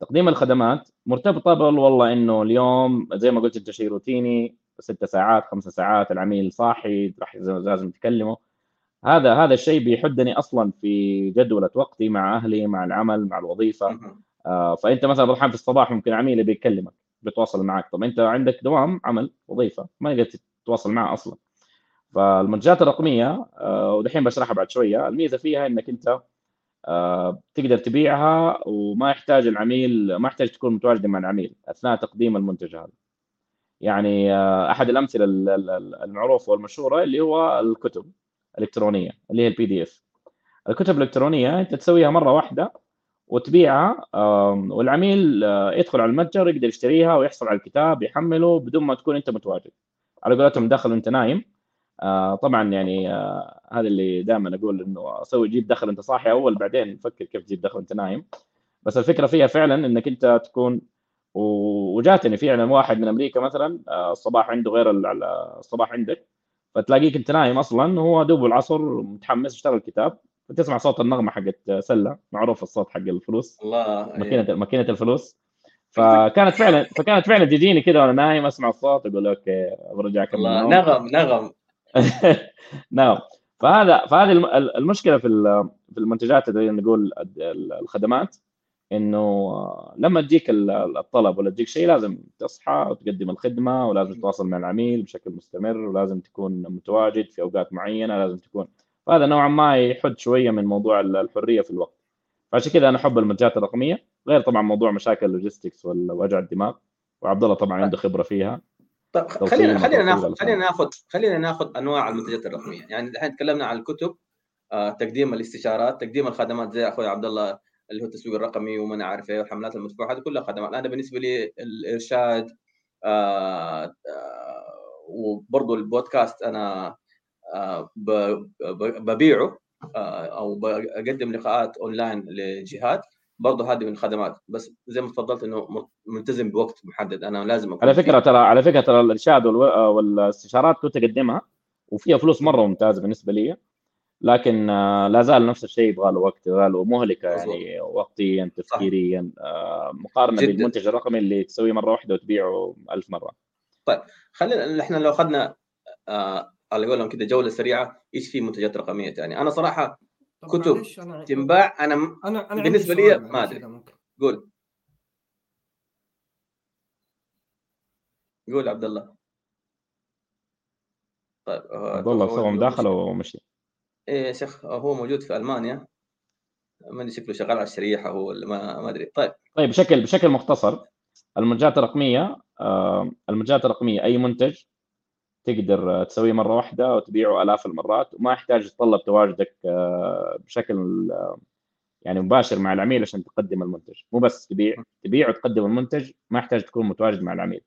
تقديم الخدمات مرتبطة بال والله إنه اليوم زي ما قلت أنت شيء روتيني ست ساعات خمس ساعات العميل صاحي راح لازم تكلمه. هذا هذا الشيء بيحدني أصلا في جدولة وقتي مع أهلي مع العمل مع الوظيفة. آه فأنت مثلا بروح في الصباح ممكن عميل بيكلمك بيتواصل معك. طب أنت عندك دوام عمل وظيفة. ما تقدر تتواصل معه أصلا. فالمنتجات الرقمية آه ودحين بشرحها بعد شوية. الميزة فيها إنك أنت آه تقدر تبيعها وما يحتاج العميل ما يحتاج تكون متواجد مع العميل أثناء تقديم المنتج هذا. يعني آه أحد الأمثلة المعروفه والمشهورة اللي هو الكتب الإلكترونية اللي هي ال PDF الكتب الإلكترونية أنت تسويها مرة واحدة وتبيعها والعميل آه، يدخل على المتجر يقدر يشتريها ويحصل على الكتاب يحمله بدون ما تكون أنت متواجد. على قولتهم دخل وأنت نايم. آه، طبعا يعني هذا اللي دائما أقول إنه أسوي جيب دخل انت صاحي أول بعدين فكر كيف تجيب دخل وأنت نايم. بس الفكرة فيها فعلا إنك أنت تكون وجاتني فعلا واحد من أمريكا مثلا الصباح عنده غير الصباح عندك فتلاقيك أنت نايم أصلا هو دوب العصر متحمس يشتغل الكتاب فتسمع صوت النغمة حقت سلة معروف الصوت حق الفلوس الله ماكينة إيه. ماكينة الفلوس. فكانت فعلا فكانت فعلا تجيني كذا وأنا نايم أسمع الصوت أقول أوكي برجع الله نغم نغم. نعم. فهذا فهذه المشكلة في في المنتجات نقول الخدمات. إنه لما تجيك الطلب ولا تجيك شيء لازم تصحى وتقدم الخدمة ولازم تتواصل مع العميل بشكل مستمر ولازم تكون متواجد في أوقات معينة لازم تكون. فهذا نوعا ما يحد شوية من موضوع الحرية في الوقت. فعشان كذا أنا أحب المنتجات الرقمية غير طبعا موضوع مشاكل اللوجيستكس ووجع الدماغ وعبد الله طبعا عنده خبرة فيها. طيب خلينا خلينا ناخذ خلينا ناخذ خلينا ناخذ أنواع المنتجات الرقمية. يعني الحين تكلمنا عن الكتب آه، تقديم الاستشارات تقديم الخدمات زي أخوي عبد الله اللي هو التسويق الرقمي وما أنا عارف إيه والحملات المدفوعه هذه كلها خدمات. أنا بالنسبة لي الإرشاد آه آه وبرضه البودكاست أنا آه ببيعه أو بقدم لقاءات أونلاين لجهات. برضه هذه من الخدمات. بس زي ما تفضلت إنه ملتزم بوقت محدد. أنا لازم أكون على فكرة ترى على فكرة ترى الإرشاد والإستشارات كنت اقدمها وفيها فلوس مرة ممتازة بالنسبة لي. لكن آه، لا زال نفس الشيء يبغى له وقت يبغى له مهلكة يعني وقتيا تفكيريا آه، مقارنة جداً. بالمنتج الرقمي اللي تسويه مرة واحدة وتبيعه ألف مرة. طيب خلينا إحنا لو أخذنا آه على قولهم كذا جولة سريعة إيش في منتجات رقمية ثانية أنا صراحة كتب تنباع أنا, أنا, أنا بالنسبة لي ما أدري. قول. قول عبد الله. طيب عبد الله سوى مداخله ومشي. إيه يا شيخ هو موجود في ألمانيا. ماني شكله شغال على الشريحة هو ولا ما ما أدري. طيب. طيب بشكل بشكل مختصر المنتجات الرقمية آه المنتجات الرقمية أي منتج تقدر تسويه مرة واحدة وتبيعه آلاف المرات؟ وما يحتاج تتطلب تواجدك آه بشكل آه يعني مباشر مع العميل عشان تقدم المنتج. مو بس تبيع تبيع وتقدم المنتج ما يحتاج تكون متواجد مع العميل.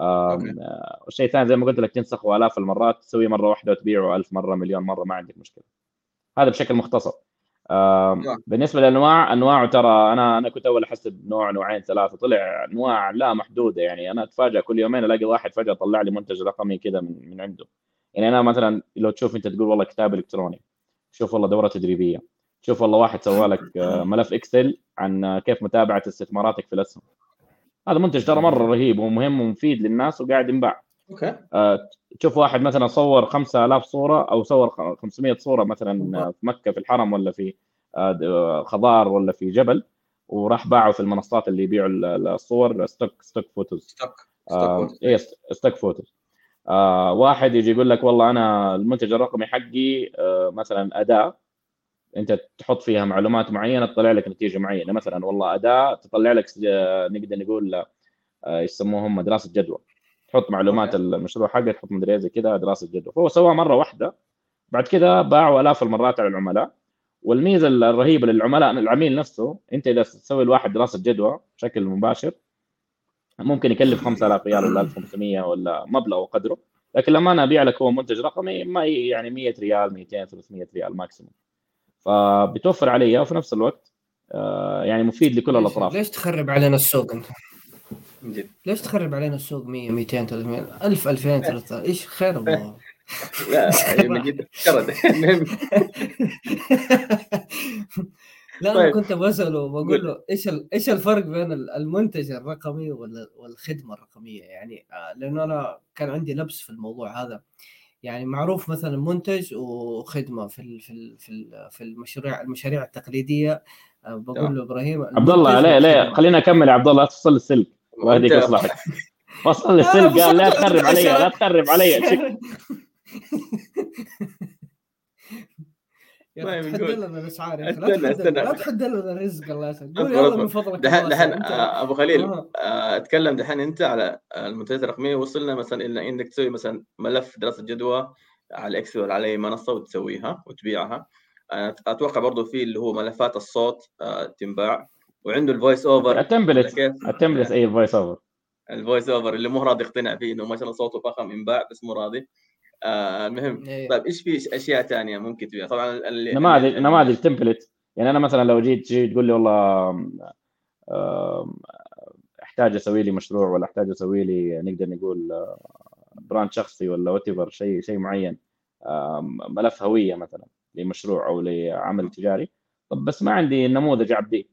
والشيء الثاني زي ما قلت لك تنسخه آلاف المرات تسويه مرة واحدة وتبيعه ألف مرة مليون مرة ما عندك مشكلة. هذا بشكل مختصر. نعم. بالنسبة للأنواع انواعه ترى أنا أنا كنت أول احسب نوع نوعين ثلاثة طلع أنواع لا محدودة. يعني أنا اتفاجئ كل يومين ألاقي واحد فجأة طلع لي منتج رقمي كذا من, من عنده. يعني أنا مثلا لو تشوف أنت تقول والله كتاب إلكتروني شوف والله دورة تدريبية شوف والله واحد سوى لك آه، ملف Excel عن كيف متابعة استثماراتك في الأسهم. هذا منتج ترى مرة رهيب ومهم ومفيد للناس وقاعد ينباع. okay. آه تشوف واحد مثلا صور 5000 صورة أو صور 500 صورة مثلا في مكة في الحرم ولا في آه خضار ولا في جبل وراح باعه في المنصات اللي يبيعوا الصور stock stock photos stock آه إيه stock photos آه واحد يجي يقول لك والله أنا المنتج الرقمي حقي آه مثلا أداة. انت تحط فيها معلومات معينة تطلع لك نتيجة معينة. مثلا والله أداة تطلع لك آه، نقدر نقول آه، يسموهم؟ هم دراسة جدوى. تحط معلومات. المشروع حقك تحط مدري إيه زي كذا دراسة جدوى. فهو سواها مرة واحدة بعد كذا باعوا آلاف المرات على العملاء. والميزة الرهيبة للعملاء العميل نفسه أنت إذا تسوي الواحد دراسة جدوى بشكل مباشر ممكن يكلف 5000 ريال ولا 1500 ولا مبلغ وقدره. لكن لما أنا أبيع لك هو منتج رقمي ما يعني 100 ريال 200 300 ريال ماكسيموم. فبتوفر علي وفي نفس الوقت آه، يعني مفيد لكل الأطراف. ليش تخرب علينا السوق أنت؟ ليش تخرب علينا السوق 100 200 300 1000 2000 3000 إيش خير الله؟ لا جد لا طيب. أنا كنت بسأله بقول له إيش إيش الفرق بين المنتج الرقمي والخدمة الرقمية؟ يعني آه، لأنه أنا كان عندي لبس في الموضوع هذا. يعني معروف مثلا منتج وخدمة في ال في ال في, ال في المشاريع المشاريع التقليدية. آه، بقول له إبراهيم عبد الله لا لا خلينا أكمل يا عبد الله لا توصل السلك. وهديك مصلحتك وصل السلك قال لا تخرب علي لا تخرب علي تحدد لنا الاسعار أستنى أستنى. لا تحدد لنا الرزق الله يسعدك. قول يلا من فضلك دحين دحين آه، أبو خليل آه. اتكلم دحين أنت على المنتجات الرقمية. وصلنا مثلا إلى إنك تسوي مثلا ملف دراسة جدوى على Excel ولا على أي منصة وتسويها وتبيعها. أتوقع برضه في اللي هو ملفات الصوت آه، تنباع. وعنده ال voice over التمبلت التمبلت أي الفويس اوفر الفويس اوفر اللي مو راضي يقتنع فيه إنه ما شاء الله صوته فخم ينباع بس مو راضي. آه المهم إيه. طيب إيش في أشياء ثانية ممكن تبيع؟ طبعا اللي نماذج نماذج template يعني أنا مثلا لو جيت جيت تقول لي والله أحتاج أسوي لي مشروع ولا أحتاج أسوي لي نقدر نقول brand شخصي ولا what شيء شيء معين ملف هوية مثلا لمشروع أو لعمل تجاري. طب بس ما عندي نموذج اعبيه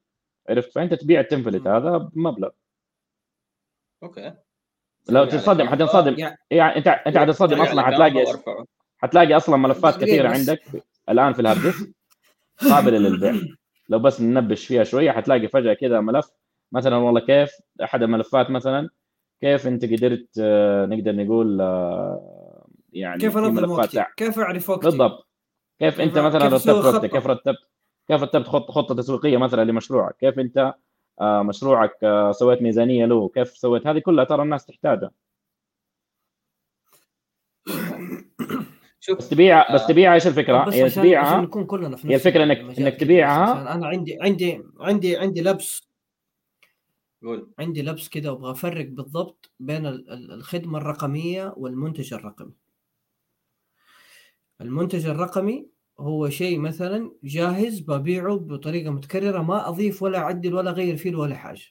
عرفت؟ فأنت تبيع ال template هذا بمبلغ. okay. لو تنصدم حتنصدم يعني, يعني أنت أنت حتنصدم أصلا حتلاقي حتلاقي أصلا ملفات كثيرة عندك الآن في ال hard disk قابلة للبيع. لو بس ننبش فيها شوية حتلاقي فجأة كذا ملف. مثلا والله كيف؟ أحد الملفات مثلا كيف أنت قدرت آه، نقدر نقول آه، يعني كيف انظم وقتي كيف أعرف وقتي؟ بالضبط. كيف أنت مثلا رتبت وقتك؟ كيف رتبت؟ كيف رتبت خطة تسويقية مثلا لمشروعك؟ كيف أنت مشروعك آه، سويت ميزانية له. كيف سويت؟ هذه كلها ترى الناس تحتاجها. شوف بس تبيع بس آه، تبيعها إيش الفكرة؟ هي تبيعها نكون كلنا في هي الفكرة انك إنك تبيعها. أنا عندي عندي عندي عندي لبس. قول. عندي لبس كده وأبغى أفرق بالضبط بين الخدمة الرقمية والمنتج الرقمي. المنتج الرقمي هو شيء مثلا جاهز ببيعه بطريقة متكررة ما أضيف ولا أعدل ولا أغير فيه ولا حاجة.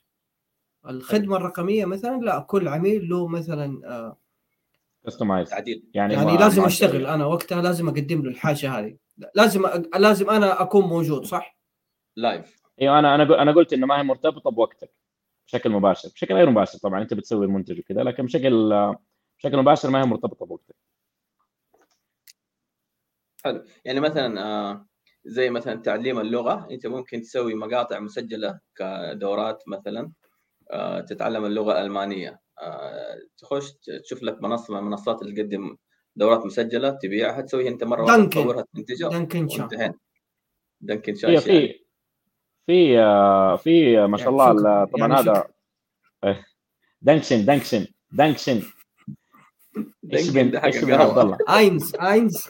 الخدمة الرقمية مثلا لا كل عميل له مثلا customize تعديل. يعني, يعني لازم أشتغل أنا وقتها لازم أقدم له الحاجة هذه. لازم لازم أنا أكون موجود صح؟ live أيوه أنا أنا أنا قلت إنه ما هي مرتبطة بوقتك بشكل مباشر بشكل غير مباشر طبعا أنت بتسوي المنتج وكذا لكن بشكل بشكل مباشر ما هي مرتبطة بوقتك. حلو. يعني مثلا آه، زي مثلا تعليم اللغة أنت ممكن تسوي مقاطع مسجلة كدورات مثلا آه، تتعلم اللغة الألمانية. آه، تخش تشوف لك منصة من المنصات اللي تقدم دورات مسجلة تبيعها تسويها أنت مرة واحدة تطورها تنتجها danke schön danke schön في. في في ما شاء الله يعني طبعا يعني هذا danke schön danke schön danke schön إيش بن عبد الله؟ eins eins.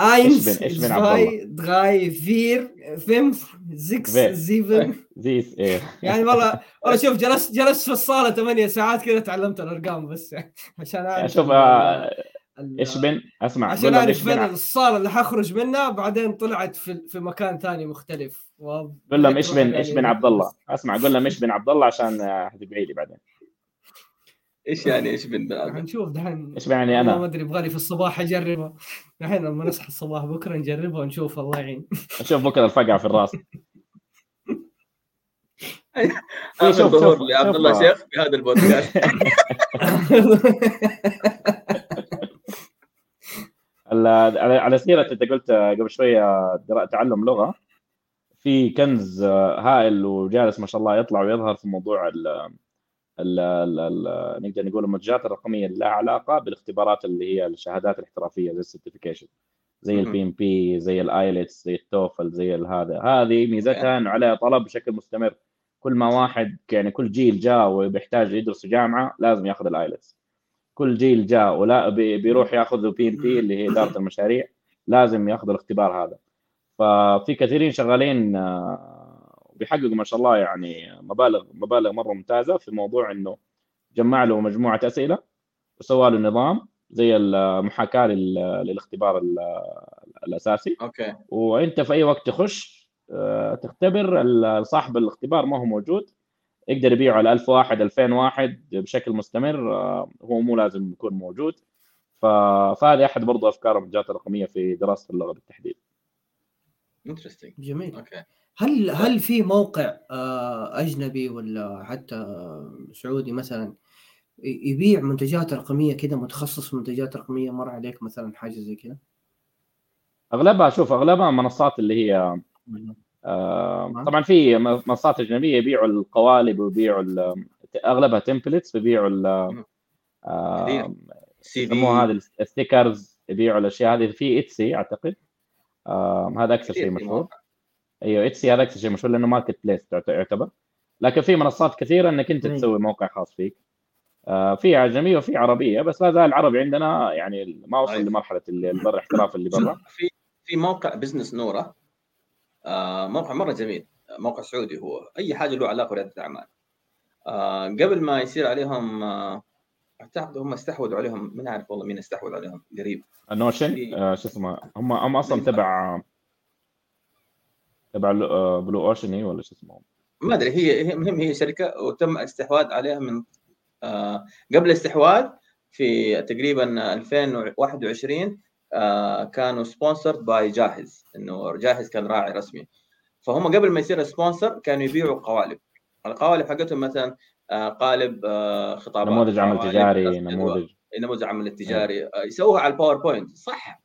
Eins, zwei, drei, vier, fünf, sechs, sieben زيس إيه. يعني والله والله شوف جلست جلست في الصالة ثمانية ساعات كذا تعلمت الأرقام بس. عشان أعرف شوف آه، إيش بن أسمع عشان أعرف فين الصالة اللي حخرج منها بعدين طلعت في في مكان ثاني مختلف. قول لهم إيش بن إيش بن عبد الله. أسمع قول لهم إيش بن عبد الله عشان حتبيعي لي بعدين. إيش يعني إيش بن حنشوف دحين. إيش يعني أنا؟ ما أدري يبغى لي في الصباح اجربها دحين لما نصحى الصباح بكرة نجربها ونشوف الله يعين. نشوف بكرة الفقعة في الراس. اخر ظهور لعبد الله شيخ في هذا البودكاست. على سيرة أنت قلت قبل شوية تعلم لغة. في كنز هائل وجالس ما شاء الله يطلع ويظهر في موضوع ال ال ال نقدر نقول المنتجات الرقمية اللي لها علاقه بالاختبارات اللي هي الشهادات الاحترافية زي السيرتيفيكيشن زي ال PMP زي ال IELTS زي ال TOEFL زي هذا. هذه ميزتها إنه عليها طلب بشكل مستمر. كل ما واحد يعني كل جيل جاء وبيحتاج يدرس جامعة لازم ياخذ ال IELTS كل جيل جاء ولا بيروح ياخذ PMP اللي هي إدارة المشاريع لازم ياخذ الاختبار هذا. ففي كثيرين شغالين بيحققوا ما شاء الله يعني مبالغ مبالغ مرة ممتازة في موضوع إنه جمع له مجموعة أسئلة وسوى له نظام زي المحاكاة للاختبار الأساسي. okay. وأنت في أي وقت تخش آه، تختبر صاحب الاختبار ما هو موجود يقدر يبيعه على 1000 واحد 2000 واحد بشكل مستمر آه، هو مو لازم يكون موجود. فهذه أحد برضو افكار المنتجات الرقمية في دراسة اللغة بالتحديد. interesting جميل. okay هل هل في موقع آه، أجنبي ولا حتى سعودي مثلا يبيع منتجات رقمية كذا متخصص في منتجات رقمية مر عليك مثلا حاجة زي كذا؟ أغلبها شوف أغلبها منصات اللي هي آه طبعا في منصات أجنبية يبيعوا القوالب ويبيعوا أغلبها templates بيبيعوا آه يسموها هذه ال stickers يبيعوا الأشياء هذه. في Etsy أعتقد. آه هذا أكثر شيء مشهور. أيوه Etsy هذا أكثر شيء مشهور لأنه marketplace يعتبر. لكن في منصات كثيرة إنك أنت تسوي موقع خاص فيك. آه في اجنبيه وفي عربية بس لا زال العربي عندنا يعني ما وصل لمرحلة اللي برا احتراف اللي برا. في في موقع بزنس نوره آه موقع مرة جميل. موقع سعودي هو. أي حاجة له علاقة بريادة الأعمال. آه قبل ما يصير عليهم آه أعتقد هم استحوذوا عليهم ما اعرف والله مين استحوذ عليهم قريب. Notion آه شو اسمه هم هم أصلا تبع تبع Blue Ocean هي ولا شو اسمه؟ ما أدري هي مهم هي شركة وتم استحواذ عليها من آه قبل الاستحواذ في تقريبا 2021 آه كانوا sponsored by جاهز إنه جاهز كان راعي رسمي. فهم قبل ما يصير sponsor كانوا يبيعوا قوالب. القوالب حقتهم مثلا قالب آه خطابات نموذج عمل تجاري نموذج. نموذج عمل التجاري آه يسووها على ال PowerPoint صح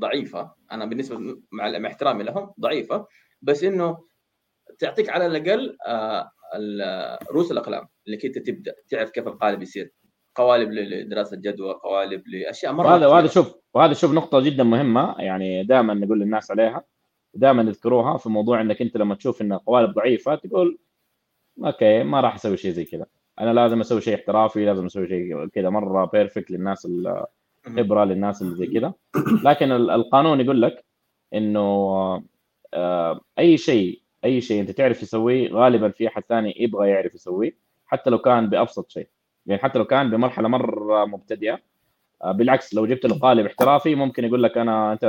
ضعيفة. أنا بالنسبة مع احترامي لهم ضعيفة. بس إنه تعطيك على الأقل آه رؤوس الأقلام انك انت تبدأ تعرف كيف القالب يصير. قوالب لدراسة جدوى قوالب لأشياء مرة وهذا وهذا شوف وهذا شوف نقطة جدا مهمة. يعني دائما نقول للناس عليها دائما يذكروها في موضوع إنك أنت لما تشوف إن قوالب ضعيفة تقول okay ما راح أسوي شيء زي كذا. أنا لازم أسوي شيء احترافي لازم أسوي شيء كذا مرة بيرفكت للناس الخبره للناس اللي زي كذا. لكن القانون يقول لك إنه آه، أي شيء أي شيء أنت تعرف تسويه غالبا في أحد ثاني يبغى يعرف يسويه حتى لو كان بأبسط شيء. يعني حتى لو كان بمرحلة مرة مبتدئة آه، بالعكس لو جبت له قالب احترافي ممكن يقول لك أنا أنت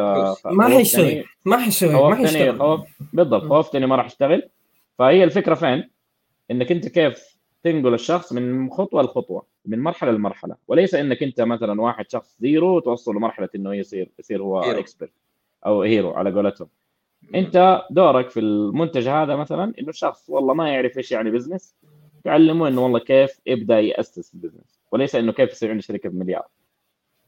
ما حيسوي ما حيسوي ما حيشتغل بالضبط خوفتني ما راح أشتغل. فهي الفكرة فين؟ إنك أنت كيف تنقل الشخص من خطوة لخطوة من مرحلة لمرحلة. وليس إنك أنت مثلا واحد شخص zero وتوصل لمرحلة إنه يصير يصير هو expert أو hero على قولتهم. أنت دورك في المنتج هذا مثلا إنه الشخص والله ما يعرف إيش يعني business تعلمه إنه والله كيف يبدأ يأسس ال business وليس إنه كيف يصير عنده شركة بمليار.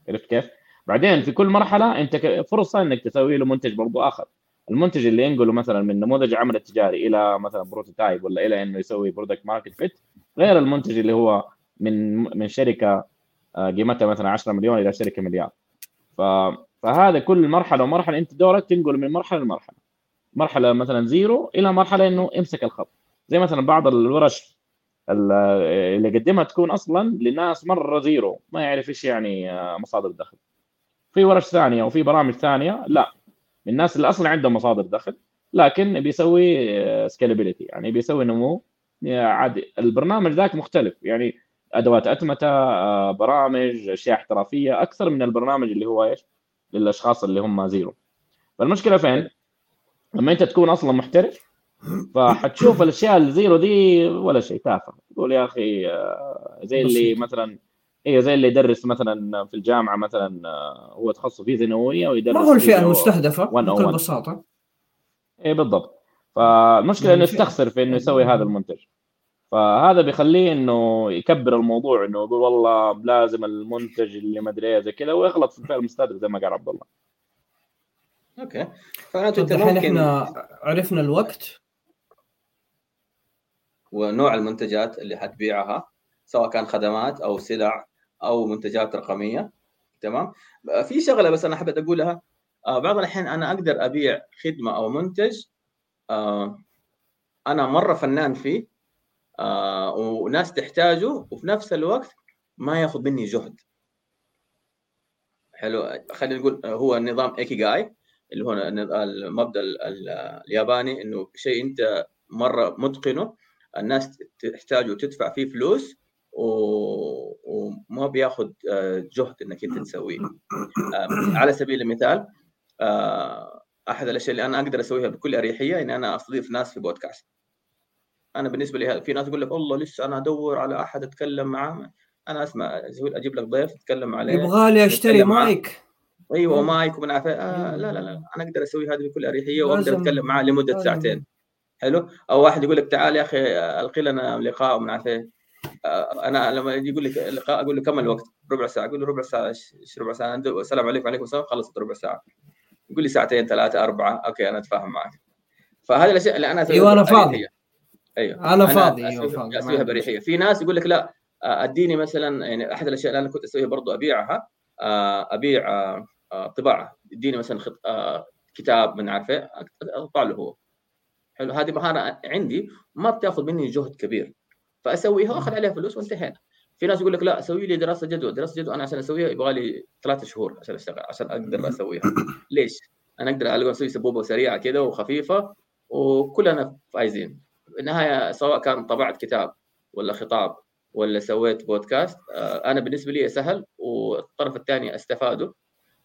عرفت كيف؟ بعدين في كل مرحلة أنت فرصة إنك تسوي له منتج برضو آخر. المنتج اللي ينقله مثلا من نموذج العمل التجاري إلى مثلا prototype ولا إلى إنه يسوي product market fit غير المنتج اللي هو من من شركة آه، قيمتها مثلا 10 مليون إلى شركة مليار. فهذا كل مرحلة ومرحلة أنت دورك تنقل من مرحلة لمرحلة. مرحلة مثلا zero إلى مرحلة إنه امسك الخط. زي مثلا بعض الورش اللي يقدمها تكون أصلا لناس مرة zero ما يعرف إيش يعني آه، مصادر دخل في ورش ثانية وفي برامج ثانية لا. من الناس اللي أصلا عندهم مصادر دخل لكن بيسوي scalability يعني بيسوي نمو عادي. البرنامج ذاك مختلف. يعني أدوات أتمتة آه، برامج أشياء احترافية أكثر من البرنامج اللي هو إيش؟ للأشخاص اللي هم zero. فالمشكلة فين؟ لما أنت تكون أصلا محترف فحتشوف الأشياء ال zero دي ولا شيء تافه. تقول يا أخي آه، زي اللي مثلا أيوه زي اللي يدرس مثلا في الجامعة مثلا آه، هو تخصص فيزياء نوويه ويدرس ما هو الفئة المستهدفة بكل بساطة. اي بالضبط. فالمشكلة إنه يستخسر في إنه يسوي هذا المنتج. فهذا بيخليه إنه يكبر الموضوع إنه يقول والله لازم المنتج اللي ما أدري إيه زي كذا ويغلط في الفئة المستهدفة زي ما قال عبد الله. أوكي. فأنت أنت ممكن إحنا عرفنا الوقت. ونوع المنتجات اللي حتبيعها سواء كان خدمات أو سلع أو منتجات رقمية. تمام؟ في شغلة بس أنا حبيت أقولها آه، بعض الأحيان أنا أقدر أبيع خدمة أو منتج آه، أنا مرة فنان فيه آه، وناس تحتاجه وفي نفس الوقت ما ياخذ مني جهد. حلو خلينا نقول هو نظام ايكي جاي اللي هو المبدأ الياباني إنه شيء أنت مرة متقنه الناس تحتاجه وتدفع فيه فلوس وما بياخذ جهد إنك أنت تسويه. على سبيل المثال آه، أحد الأشياء اللي أنا أقدر أسويها بكل أريحية إني أنا أستضيف ناس في بودكاست أنا بالنسبة لي في ناس يقول لك والله لسه أنا أدور على أحد أتكلم معاه؟ أنا أسمع أجيب لك ضيف اتكلم عليه يبغى لي أشتري مايك. أيوه مايك ومن عارف آه لا لا لا أنا أقدر أسوي هذا بكل أريحية وأقدر أتكلم معاه لمدة ساعتين. حلو؟ أو واحد يقول لك تعال يا أخي ألقي لنا لقاء ومن عارف آه أنا لما يجي يقول لك لقاء أقول له كم الوقت؟ ربع ساعة. أقول له ربع ساعة إيش ربع ساعة؟ السلام عليكم وعليكم السلام خلصت ربع ساعة. يقول لي ساعتين ثلاثة أربعة. أوكي أنا أتفاهم معك. فهذه الأشياء اللي أنا أيوه أنا فاضي. أيوه. أنا فاضي. أيوه فاضي. أسويها بريحيه في ناس يقول لك لا أديني مثلا يعني أحد الأشياء اللي أنا كنت أسويها برضو أبيعها أبيع طباعة. اديني مثلا خط... كتاب من عارفه اطبع له هو. حلو. هذه مهارة عندي ما بتأخذ مني جهد كبير. فأسويها واخذ عليها فلوس وانتهينا. في ناس يقول لك لا سوي لي دراسة جدوى. دراسة جدوى أنا عشان أسويها يبغى لي ثلاثة شهور عشان أشتغل عشان أقدر أسويها. ليش؟ أنا أقدر أسوي سبوبة سريعة كذا وخفيفة وكلنا فايزين. النهايه سواء كان طبعت كتاب ولا خطاب ولا سويت بودكاست أنا بالنسبة لي سهل والطرف الثاني أستفاده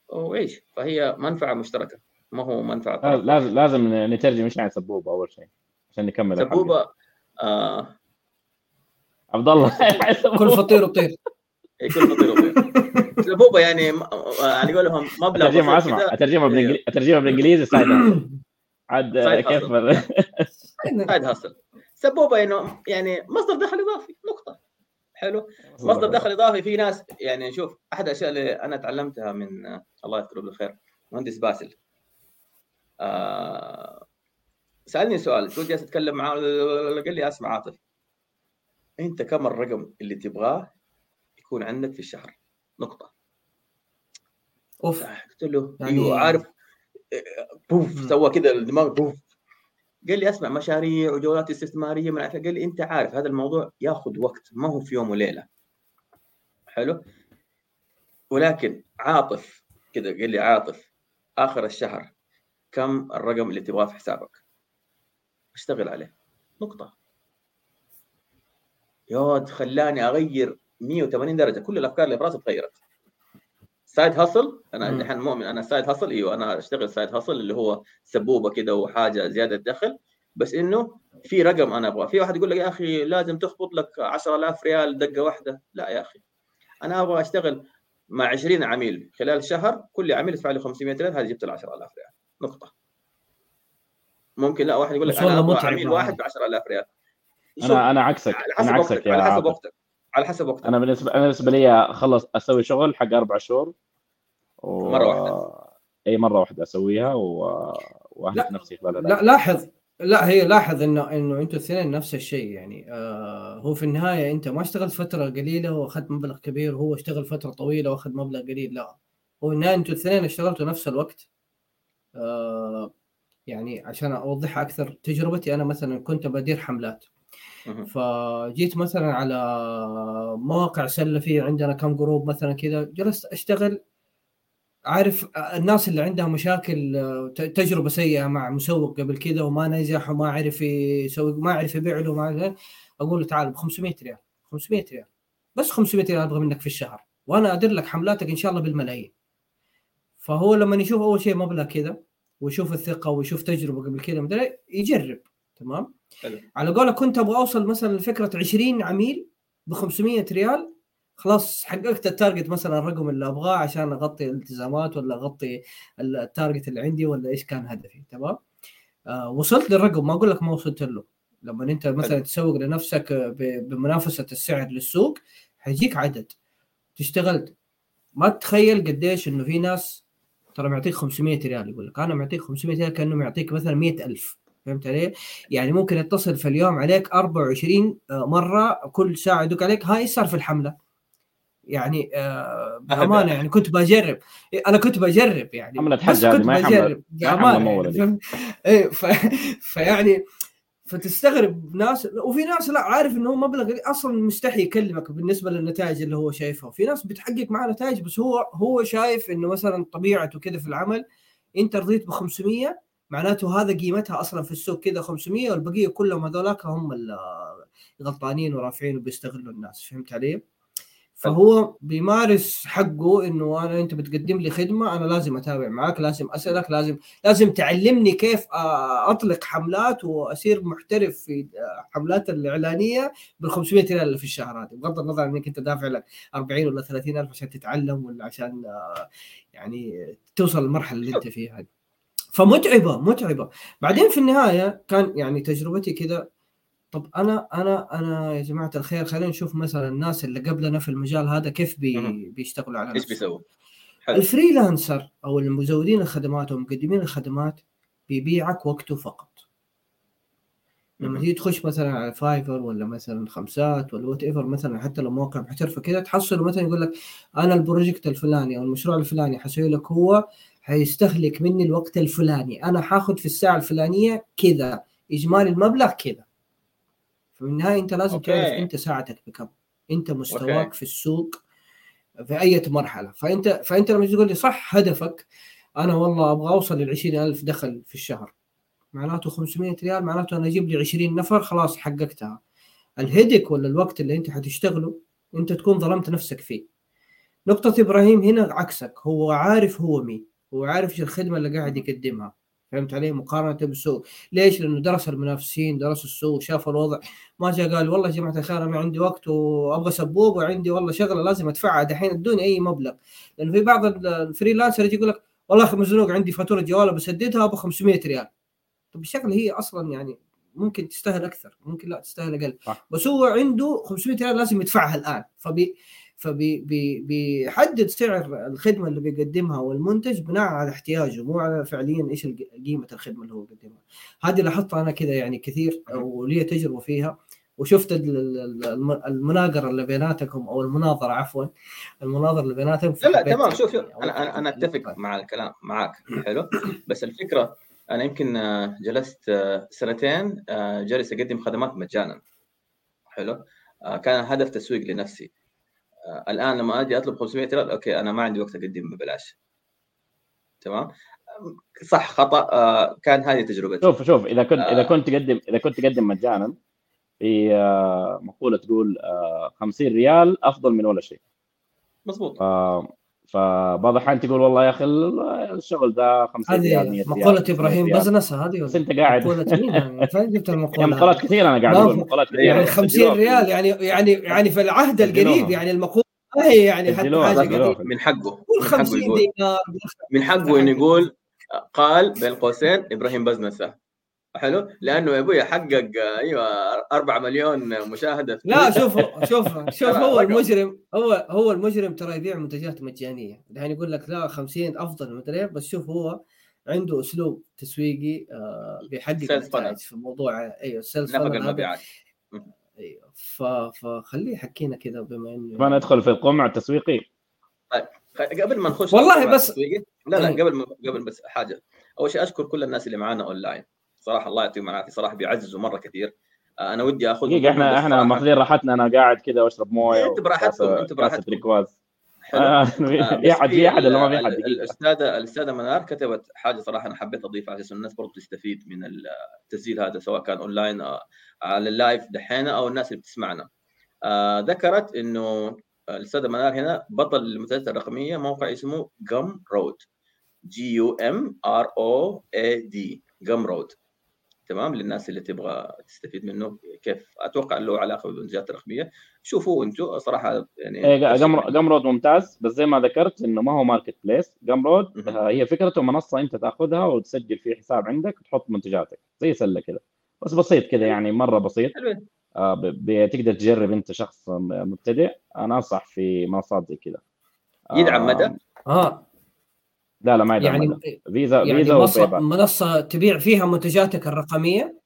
وعيش فهي منفعة مشتركة ما هو منفعة. لازم لازم نترجم إيش يعني سبوبة أول شيء عشان نكمل سبوبة آه عبد الله. كل فطير وطير. اي كل فطير وطير. سبوبه يعني يعني يقول لهم مبلغ اترجمها أسمع. اترجمها بالانجليزي اترجمها بالإنجليزي سايد عاد كيف؟ side hustle. سبوبه إنه يعني مصدر دخل إضافي نقطة. حلو. مصدر دخل. إضافي. في ناس يعني شوف أحد الأشياء اللي أنا تعلمتها من الله يذكره بالخير مهندس باسل. آه سألني سؤال كنت جالس أتكلم معاه قال لي أسمع عاطف. أنت كم الرقم اللي تبغاه يكون عندك في الشهر؟ نقطة. أوف. قلت له يعني... أيوه عارف بوف سوى كذا الدماغ بوف. قال لي أسمع مشاريع وجولات استثمارية من قال لي أنت عارف هذا الموضوع ياخذ وقت ما هو في يوم وليلة. حلو. ولكن عاطف كذا قال لي عاطف آخر الشهر كم الرقم اللي تبغاه في حسابك؟ اشتغل عليه. نقطة. يا خلاني أغير 180 درجة. كل الأفكار اللي براسي تغيرت. side hustle أنا الحين مؤمن أنا side hustle. إيوه أنا أشتغل side hustle اللي هو سبوبة كده وحاجة زيادة دخل. بس إنه في رقم أنا أبغاه. في واحد يقول لك يا أخي لازم تخبط لك 10000 ريال دقة واحدة. لا يا أخي. أنا أبغى أشتغل مع 20 عميل خلال شهر. كل عميل يدفع لي 500 ريال. هذه جبت ال 10000 ريال. نقطة. ممكن لا واحد يقول لك أنا أبغى عميل واحد ب 10000 ريال. أنا أنا عكسك أنا عكسك يا على حسب وقتك على حسب وقتك. أنا بالنسبة أنا بالنسبة لي أخلص أسوي شغل حق أربع شهور و... مرة واحدة. إي مرة واحدة أسويها و... واهلك نفسي خلال لا لاحظ لا هي لاحظ إنه إنه أنتم الاثنين نفس الشيء يعني آه هو في النهاية أنت ما اشتغلت فترة قليلة وأخذت مبلغ كبير وهو اشتغل فترة طويلة وأخذ مبلغ قليل لا. هو النهاية أنتم الاثنين اشتغلتوا نفس الوقت آه يعني عشان أوضحها أكثر تجربتي أنا مثلا كنت بدير حملات. فجيت مثلا على مواقع سلة في عندنا كم group مثلا كذا جلست أشتغل عارف الناس اللي عندها مشاكل تجربة سيئة مع مسوق قبل كذا وما نجح وما عرف يسوق ما عرف يبيع له ما أقول له تعال ب 500 ريال 500 ريال بس 500 ريال أبغى منك في الشهر وأنا أدير لك حملاتك إن شاء الله بالملايين. فهو لما يشوف أول شيء مبلغ كذا ويشوف الثقة ويشوف تجربة قبل كذا يجرب تمام؟ حلو. على قولك كنت أبغى أوصل مثلا لفكرة 20 عميل ب 500 ريال خلاص حققت ال target مثلا الرقم اللي أبغاه عشان أغطي الالتزامات ولا أغطي ال target اللي عندي ولا إيش كان هدفي تمام؟ آه وصلت للرقم ما أقول لك ما وصلت له. لما أنت مثلا تسوق لنفسك بمنافسة السعر للسوق حيجيك عدد. اشتغلت. ما تتخيل قديش إنه في ناس ترى معطيك 500 ريال يقول لك أنا معطيك 500 ريال كأنه معطيك مثلا 100000 فهمت علي؟ يعني ممكن يتصل في اليوم عليك 24 مرة كل ساعة يدق عليك. هاي صار في الحملة؟ يعني آه بأمانة يعني كنت بجرب. أنا كنت بجرب يعني. حمله حج هذه ما بجرب. بأمانة إيه فيعني فتستغرب ناس. وفي ناس لا عارف إنه هو مبلغ أصلا مستحي يكلمك بالنسبة للنتائج اللي هو شايفها. في ناس بتحقق معاه نتائج بس هو هو شايف إنه مثلا طبيعته كذا في العمل أنت رضيت ب 500 معناته هذا قيمتها أصلا في السوق كذا 500 والبقية كلهم هذولاك هم الغلطانين ورافعين وبيستغلوا الناس فهمت علي؟ فهو بيمارس حقه إنه أنا أنت بتقدم لي خدمة أنا لازم أتابع معك لازم أسألك لازم لازم تعلمني كيف أطلق حملات واصير محترف في حملات الإعلانية بال 500 ريال اللي في الشهر هذه بغض النظر إنك أنت دافع لك 40 ولا 30 ألف عشان تتعلم ولا عشان يعني توصل للمرحلة اللي أنت فيها. هذه فمتعبة متعبة. بعدين في النهاية كان يعني تجربتي كذا طب أنا أنا أنا يا جماعة الخير خلينا نشوف مثلا الناس اللي قبلنا في المجال هذا كيف بي بيشتغلوا على إيش بيسووا؟ ال freelancer أو المزودين الخدمات أو مقدمين الخدمات بيبيعك وقته فقط. لما تيجي تخش مثلا على Fiverr ولا مثلا خمسات ولا whatever مثلا حتى لو موقع محترفة كذا تحصل مثلا يقول لك أنا ال project الفلاني أو المشروع الفلاني حسوي لك هو حيستهلك مني الوقت الفلاني. أنا حاخذ في الساعة الفلانية كذا. إجمالي المبلغ كذا. في النهاية أنت لازم okay. تعرف أنت ساعتك بكم. أنت مستواك okay. في السوق في أي مرحلة. فأنت فأنت لما تقول لي صح هدفك أنا والله أبغى أوصل ل ألف دخل في الشهر. معناته 500 ريال معناته أنا أجيب لي 20 نفر خلاص حققتها. الهدك ولا الوقت اللي أنت حتشتغله أنت تكون ظلمت نفسك فيه. نقطة إبراهيم هنا عكسك. هو عارف هو مين. هو عارف إيش الخدمة اللي قاعد يقدمها. فهمت علي؟ مقارنة بالسوق ليش؟ لأنه درس المنافسين درس السوق شاف الوضع. ما جاء قال والله يا جماعة الخير أنا عندي وقت وأبغى سبوب وعندي والله شغلة لازم أدفعها. دحين ادوني أي مبلغ. لأنه في بعض ال freelancer يجي يقول لك والله أخي مزنوق عندي فاتورة جوالة بسددها أبغى 500 ريال. طب الشغلة هي أصلا يعني ممكن تستاهل أكثر ممكن لا تستاهل أقل. بس هو عنده 500 ريال لازم يدفعها الآن. فبي فبيحدد سعر الخدمة اللي بيقدمها والمنتج بناء على احتياجه مو على فعليا إيش قيمة الخدمة اللي هو بيقدمها. هذه لاحظتها أنا كذا يعني كثير ولي تجربة فيها وشفت المناقرة اللي بيناتكم أو المناظرة عفوا المناظرة اللي بيناتهم لا لا تمام. شوف شوف أنا أنا أتفق مع الكلام معك حلو. بس الفكرة أنا يمكن جلست سنتين جالس أقدم خدمات مجانا. حلو. كان هدف تسويق لنفسي. آه، الآن لما أجي أطلب 500 ريال أوكي أنا ما عندي وقت أقدم ببلاش تمام؟ صح خطأ. آه، كان هذه تجربتي. شوف شوف إذا كنت إذا آه. كنت تقدم إذا كنت تقدم مجانا في مقولة تقول 50 ريال أفضل من ولا شيء. مضبوط فبعض الأحيان تقول والله يا أخي الشغل ده 50 ريال 100 مقولة إبراهيم بزنس هذه بس أنت قاعد. مقولة مين؟ فين جبت المقولة؟ يعني مقولات كثير أنا قاعد أقول مقولات كثير يعني 50 ريال يعني يعني يعني في العهد القريب يعني المقولة هي يعني حتى حاجة من حقه من 50 دينار من حقه إنه يقول قال بين قوسين إبراهيم بزنسه حلو؟ لأنه يا أبوي حقق أيوه 4 مليون مشاهدة. في لا شوف شوف شوف هو المجرم هو هو المجرم ترى يبيع منتجات مجانية. الحين يقول لك لا 50 أفضل مدري بس شوف هو عنده أسلوب تسويقي آه بيحقق في موضوع أيوه السيلز نفق المبيعات. أيوه. فخليه يحكينا كذا بما إنه ما ندخل في القمع التسويقي. طيب قبل ما نخش والله بس لا لا قبل قبل بس حاجة. أول شيء أشكر كل الناس اللي معانا اونلاين صراحة الله يعطيهم العافية. صراحة بيعززوا مرة كثير. آه، أنا ودي أخذ دقيقة إحنا إحنا ماخذين راحتنا أنا قاعد كذا وأشرب موية أنت براحتكم أنت براحتكم. ريكواز. آه، في احد في أحد ولا ما في احد الاستاذه الأستاذة منار كتبت حاجة صراحة أنا حبيت أضيفها عشان الناس برضو تستفيد من التسجيل هذا سواء كان أونلاين آه، على ال live دحين أو الناس اللي بتسمعنا. ذكرت إنه الأستاذة منار هنا بطل المنتجات الرقمية موقع اسمه Gumroad G U M R O A D Gumroad تمام للناس اللي تبغى تستفيد منه. كيف؟ أتوقع له علاقة بالمنتجات الرقمية. شوفوا أنتم. صراحة يعني Gumroad ممتاز. بس زي ما ذكرت إنه ما هو marketplace. Gumroad هي فكرته منصة أنت تأخذها وتسجل فيه حساب عندك وتحط منتجاتك. زي سلة كذا بس بسيط كذا يعني مرة بسيط. آه بتقدر تجرب أنت شخص مبتدئ. أنا أنصح في منصات زي كذا يدعم مدى؟ آه. لا لا ما يدعم يعني فيزا يعني فيزا منصة, منصة تبيع فيها منتجاتك الرقمية؟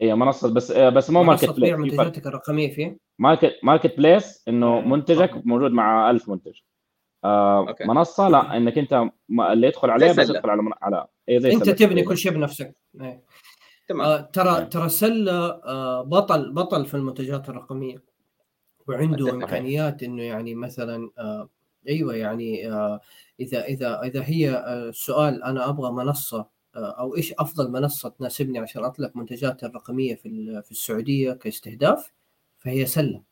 هي منصة بس بس مو marketplace تبيع منتجاتك الرقمية فيه market marketplace انه منتجك موجود مع 1000 منتج. آه okay. منصة لا إنك أنت اللي يدخل عليها بس يدخل على على إيه زي أنت تبني كل شيء بنفسك. إيه. تمام. آه ترى إيه. ترى سله آه بطل بطل في المنتجات الرقمية. وعنده إمكانيات إنه يعني مثلا آه أيوه يعني آه إذا إذا إذا هي آه السؤال أنا أبغى منصة آه أو إيش أفضل منصة تناسبني عشان أطلق منتجاتي الرقمية في في السعودية كاستهداف فهي سلة.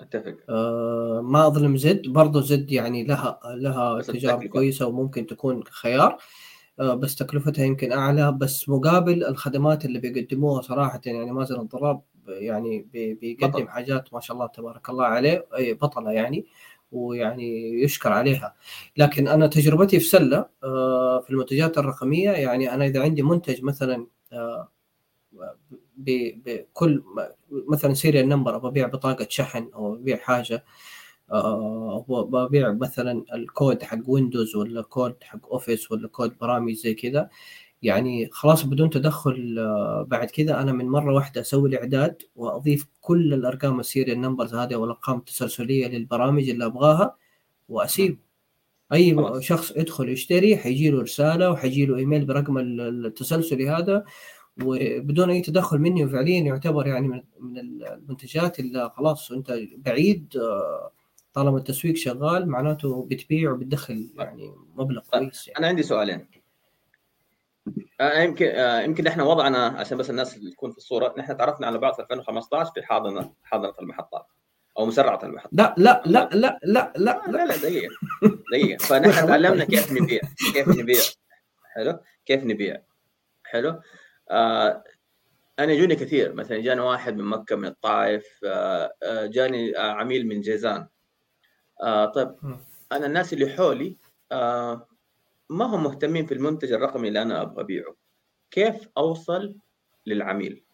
أتفق. آه ما أظلم زد برضو زد يعني لها لها تجارب كويسة وممكن تكون خيار آه بس تكلفتها يمكن أعلى بس مقابل الخدمات اللي بيقدموها صراحة يعني مازن الضراب يعني بيقدم بطل. حاجات ما شاء الله تبارك الله عليه بطلة يعني. ويعني يشكر عليها. لكن أنا تجربتي في سلة آه في المنتجات الرقمية يعني أنا إذا عندي منتج مثلا آه بكل مثلا serial number أبغى أبيع بطاقة شحن أو أبيع حاجة آه، ببيع مثلا الكود حق Windows ولا كود حق Office ولا كود برامج زي كذا يعني خلاص بدون تدخل آه، بعد كذا أنا من مرة واحدة أسوي الاعداد وأضيف كل الأرقام ال serial numbers هذه والارقام التسلسلية للبرامج اللي أبغاها وأسيب أي خلاص. شخص يدخل يشتري حيجي له رسالة وحيجي له ايميل برقم التسلسلي هذا وبدون أي تدخل مني وفعليا يعتبر يعني من المنتجات اللي خلاص أنت بعيد آه، طالما التسويق شغال معناته بتبيع وبتدخل يعني مبلغ كويس يعني. أنا عندي سؤالين يمكن آه يمكن إحنا وضعنا عشان بس الناس اللي تكون في الصورة نحن تعرفنا على بعض في 2015 في حاضنه حاضنة المحطات أو مسرعة المحطات. لا لا لا لا لا لا لا لا دقيقة دقيقة. فنحن تعلمنا كيف نبيع كيف نبيع. حلو؟ كيف نبيع. حلو؟ آه أنا جوني كثير. مثلا جاني واحد من مكة من الطائف آه, آه، جاني آه عميل من جيزان. آه طيب أنا الناس اللي حولي آه ما هم مهتمين في المنتج الرقمي اللي أنا أبغى أبيعه؟ كيف أوصل للعميل؟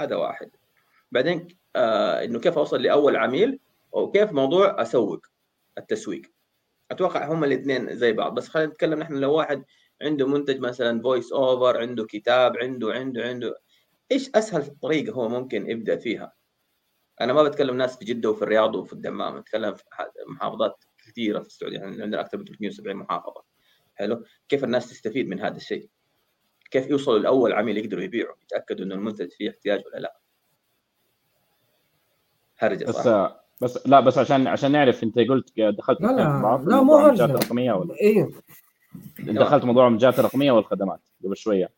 هذا واحد. بعدين آه إنه كيف أوصل لأول عميل؟ وكيف موضوع أسوق التسويق؟ أتوقع هم الاثنين زي بعض. بس خلينا نتكلم نحن لو واحد عنده منتج مثلا voice over عنده كتاب عنده عنده عنده إيش أسهل طريقة هو ممكن يبدأ فيها؟ أنا ما بتكلم ناس في جدة وفي الرياض وفي الدمام بتكلم في محافظات كثيرة في السعودية. يعني عندنا أكثر من 370 محافظة. حلو؟ كيف الناس تستفيد من هذا الشيء؟ كيف يوصلوا لاول عميل يقدروا يبيعوا يتاكدوا إنه المنتج فيه احتياج ولا لا؟ هرجة صح بس بس لا بس عشان عشان نعرف أنت قلت دخلت لا لا, لا مو هرجة. رقمية ولا؟ أيوه دخلت موضوع المنتجات الرقميه والخدمات قبل شوية.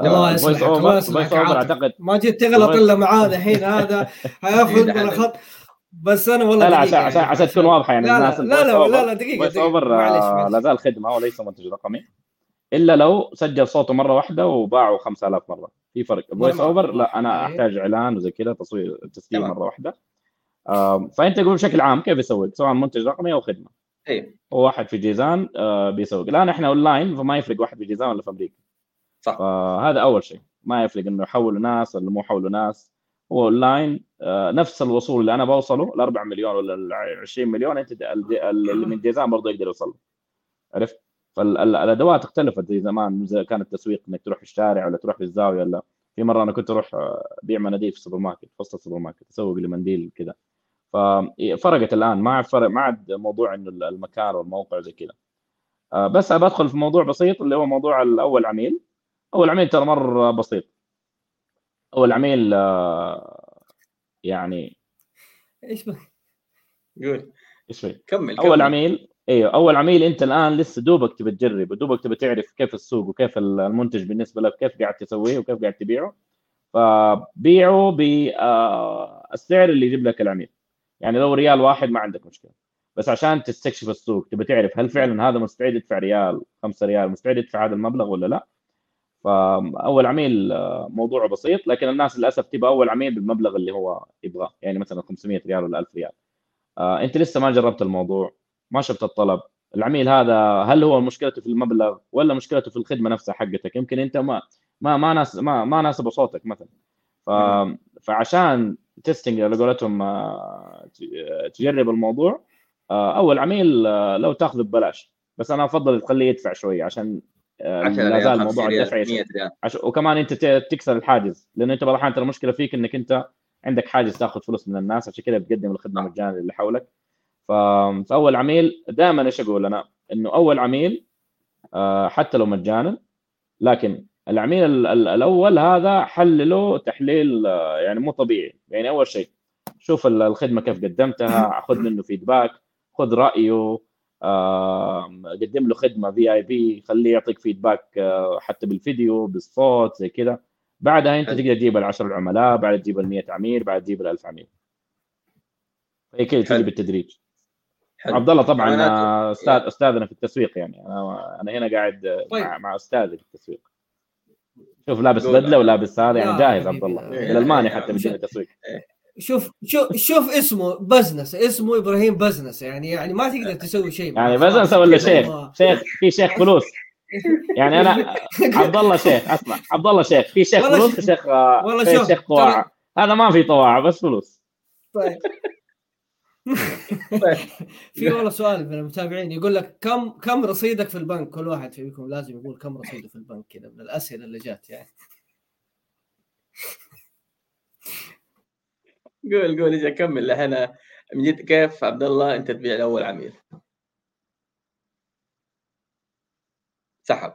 الله يسلمك الله يسلمك أعتقد ما جيت تغلط إلا معاه الحين هذا حياخذ خط بس أنا والله لا لا عشان عشان تكون واضحة يعني لا الناس لا لا لا, لا دقيقة over آه، لا زال خدمة وليس منتج رقمي. إلا لو سجل صوته مرة واحدة وباعه 5000 مرة. في فرق. voice over لا أنا أحتاج إعلان وزي كذا تصوير تسجيل مرة واحدة. فأنت تقول بشكل عام كيف يسوق؟ سواء منتج رقمي أو خدمة. أيوه وواحد في جيزان آه، بيسوق. الآن إحنا اونلاين فما يفرق واحد في جيزان ولا في أمريكا. صح. فهذا أول شيء. ما يفرق إنه يحولوا ناس ولا مو يحولوا ناس. هو اونلاين آه، نفس الوصول اللي أنا بوصله ال 4 مليون ولا ال 20 مليون أنت اللي من جيزان برضه يقدر يوصل عرفت؟ فالأدوات اختلفت زي زمان كان التسويق إنك تروح الشارع ولا تروح في الزاوية ولا في مرة أنا كنت أروح آه، ابيع مناديل في السوبر ماركت في وسط السوبر ماركت اسوق لي منديل كذا ففرقت الآن ما عاد فرق ما عاد موضوع إنه المكان والموقع زي كذا آه، بس أبى أدخل في موضوع بسيط اللي هو موضوع الأول عميل. أول عميل ترى مرة بسيط. اول عميل آه، يعني إيش بك؟ قول إيش؟ كمل أول كمل. عميل أيوه أول عميل أنت الآن لسه دوبك تبي تجرب ودوبك تبي تعرف كيف السوق وكيف المنتج بالنسبة لك كيف قاعد تسويه وكيف قاعد تبيعه فبيعه بالسعر اللي يجيب لك العميل يعني لو ريال واحد ما عندك مشكلة بس عشان تستكشف السوق تبي تعرف هل فعلا هذا مستعد يدفع ريال 5 ريال مستعد يدفع هذا المبلغ ولا لا فأول عميل آه، موضوعه بسيط لكن الناس للأسف تبغى أول عميل بالمبلغ اللي هو يبغاه يعني مثلا 500 ريال ولا 1000 ريال. آه، أنت لسه ما جربت الموضوع ما شفت الطلب. العميل هذا هل هو مشكلته في المبلغ ولا مشكلته في الخدمة نفسها حقتك؟ يمكن أنت ما ما ما ناس ما ما ناسب صوتك مثلا. ف... فعشان تيستنج على قولتهم آه، تجرب الموضوع أول عميل لو تأخذه ببلاش. بس أنا أفضل تخليه يدفع شوية عشان لا زال موضوع الدفع عش... وكمان انت تكسر الحاجز لأن انت بعض الأحيان المشكلة فيك إنك انت عندك حاجز تاخذ فلوس من الناس عشان كذا بتقدم الخدمة مجانا اللي حولك. فأول عميل دائما إيش أقول أنا؟ إنه أول عميل آه، حتى لو مجانا لكن العميل الأول هذا حلله تحليل آه، يعني مو طبيعي. يعني أول شيء شوف الخدمة كيف قدمتها خذ منه فيدباك خذ رأيه قدم له خدمة في اي بي خليه يعطيك فيدباك آه، حتى بالفيديو بالصوت زي كذا. بعدها أنت تقدر تجيب ال10 العملاء بعد تجيب ال 100 عميل بعد تجيب ال 1000 عميل. هي كذا تجي بالتدريج. عبد الله طبعا أستاذ أستاذنا في التسويق يعني. أنا أنا هنا قاعد طيب. مع, مع أستاذي في التسويق. شوف لابس بدلة ولابس هذا يعني جاهز عبد الله. الالماني حتى بيجينا التسويق. شوف شوف شوف اسمه بزنس. اسمه إبراهيم بزنس. يعني يعني ما تقدر تسوي شيء يعني بزنس ولا شيخ؟ شيخ في شيخ فلوس. يعني أنا عبد الله شيخ أسمع. عبد الله شيخ في شيخ فلوس وشيخ والله شيخ شيخ طواعة. هذا ما في طواعة بس فلوس. طيب. في والله سؤال من المتابعين يقول لك كم كم رصيدك في البنك؟ كل واحد فيكم لازم يقول كم رصيده في البنك كذا من الأسئلة اللي جات يعني. قول قول إجي أكمل. لهنا من جد كيف عبد الله أنت تبيع لاول عميل؟ سحب.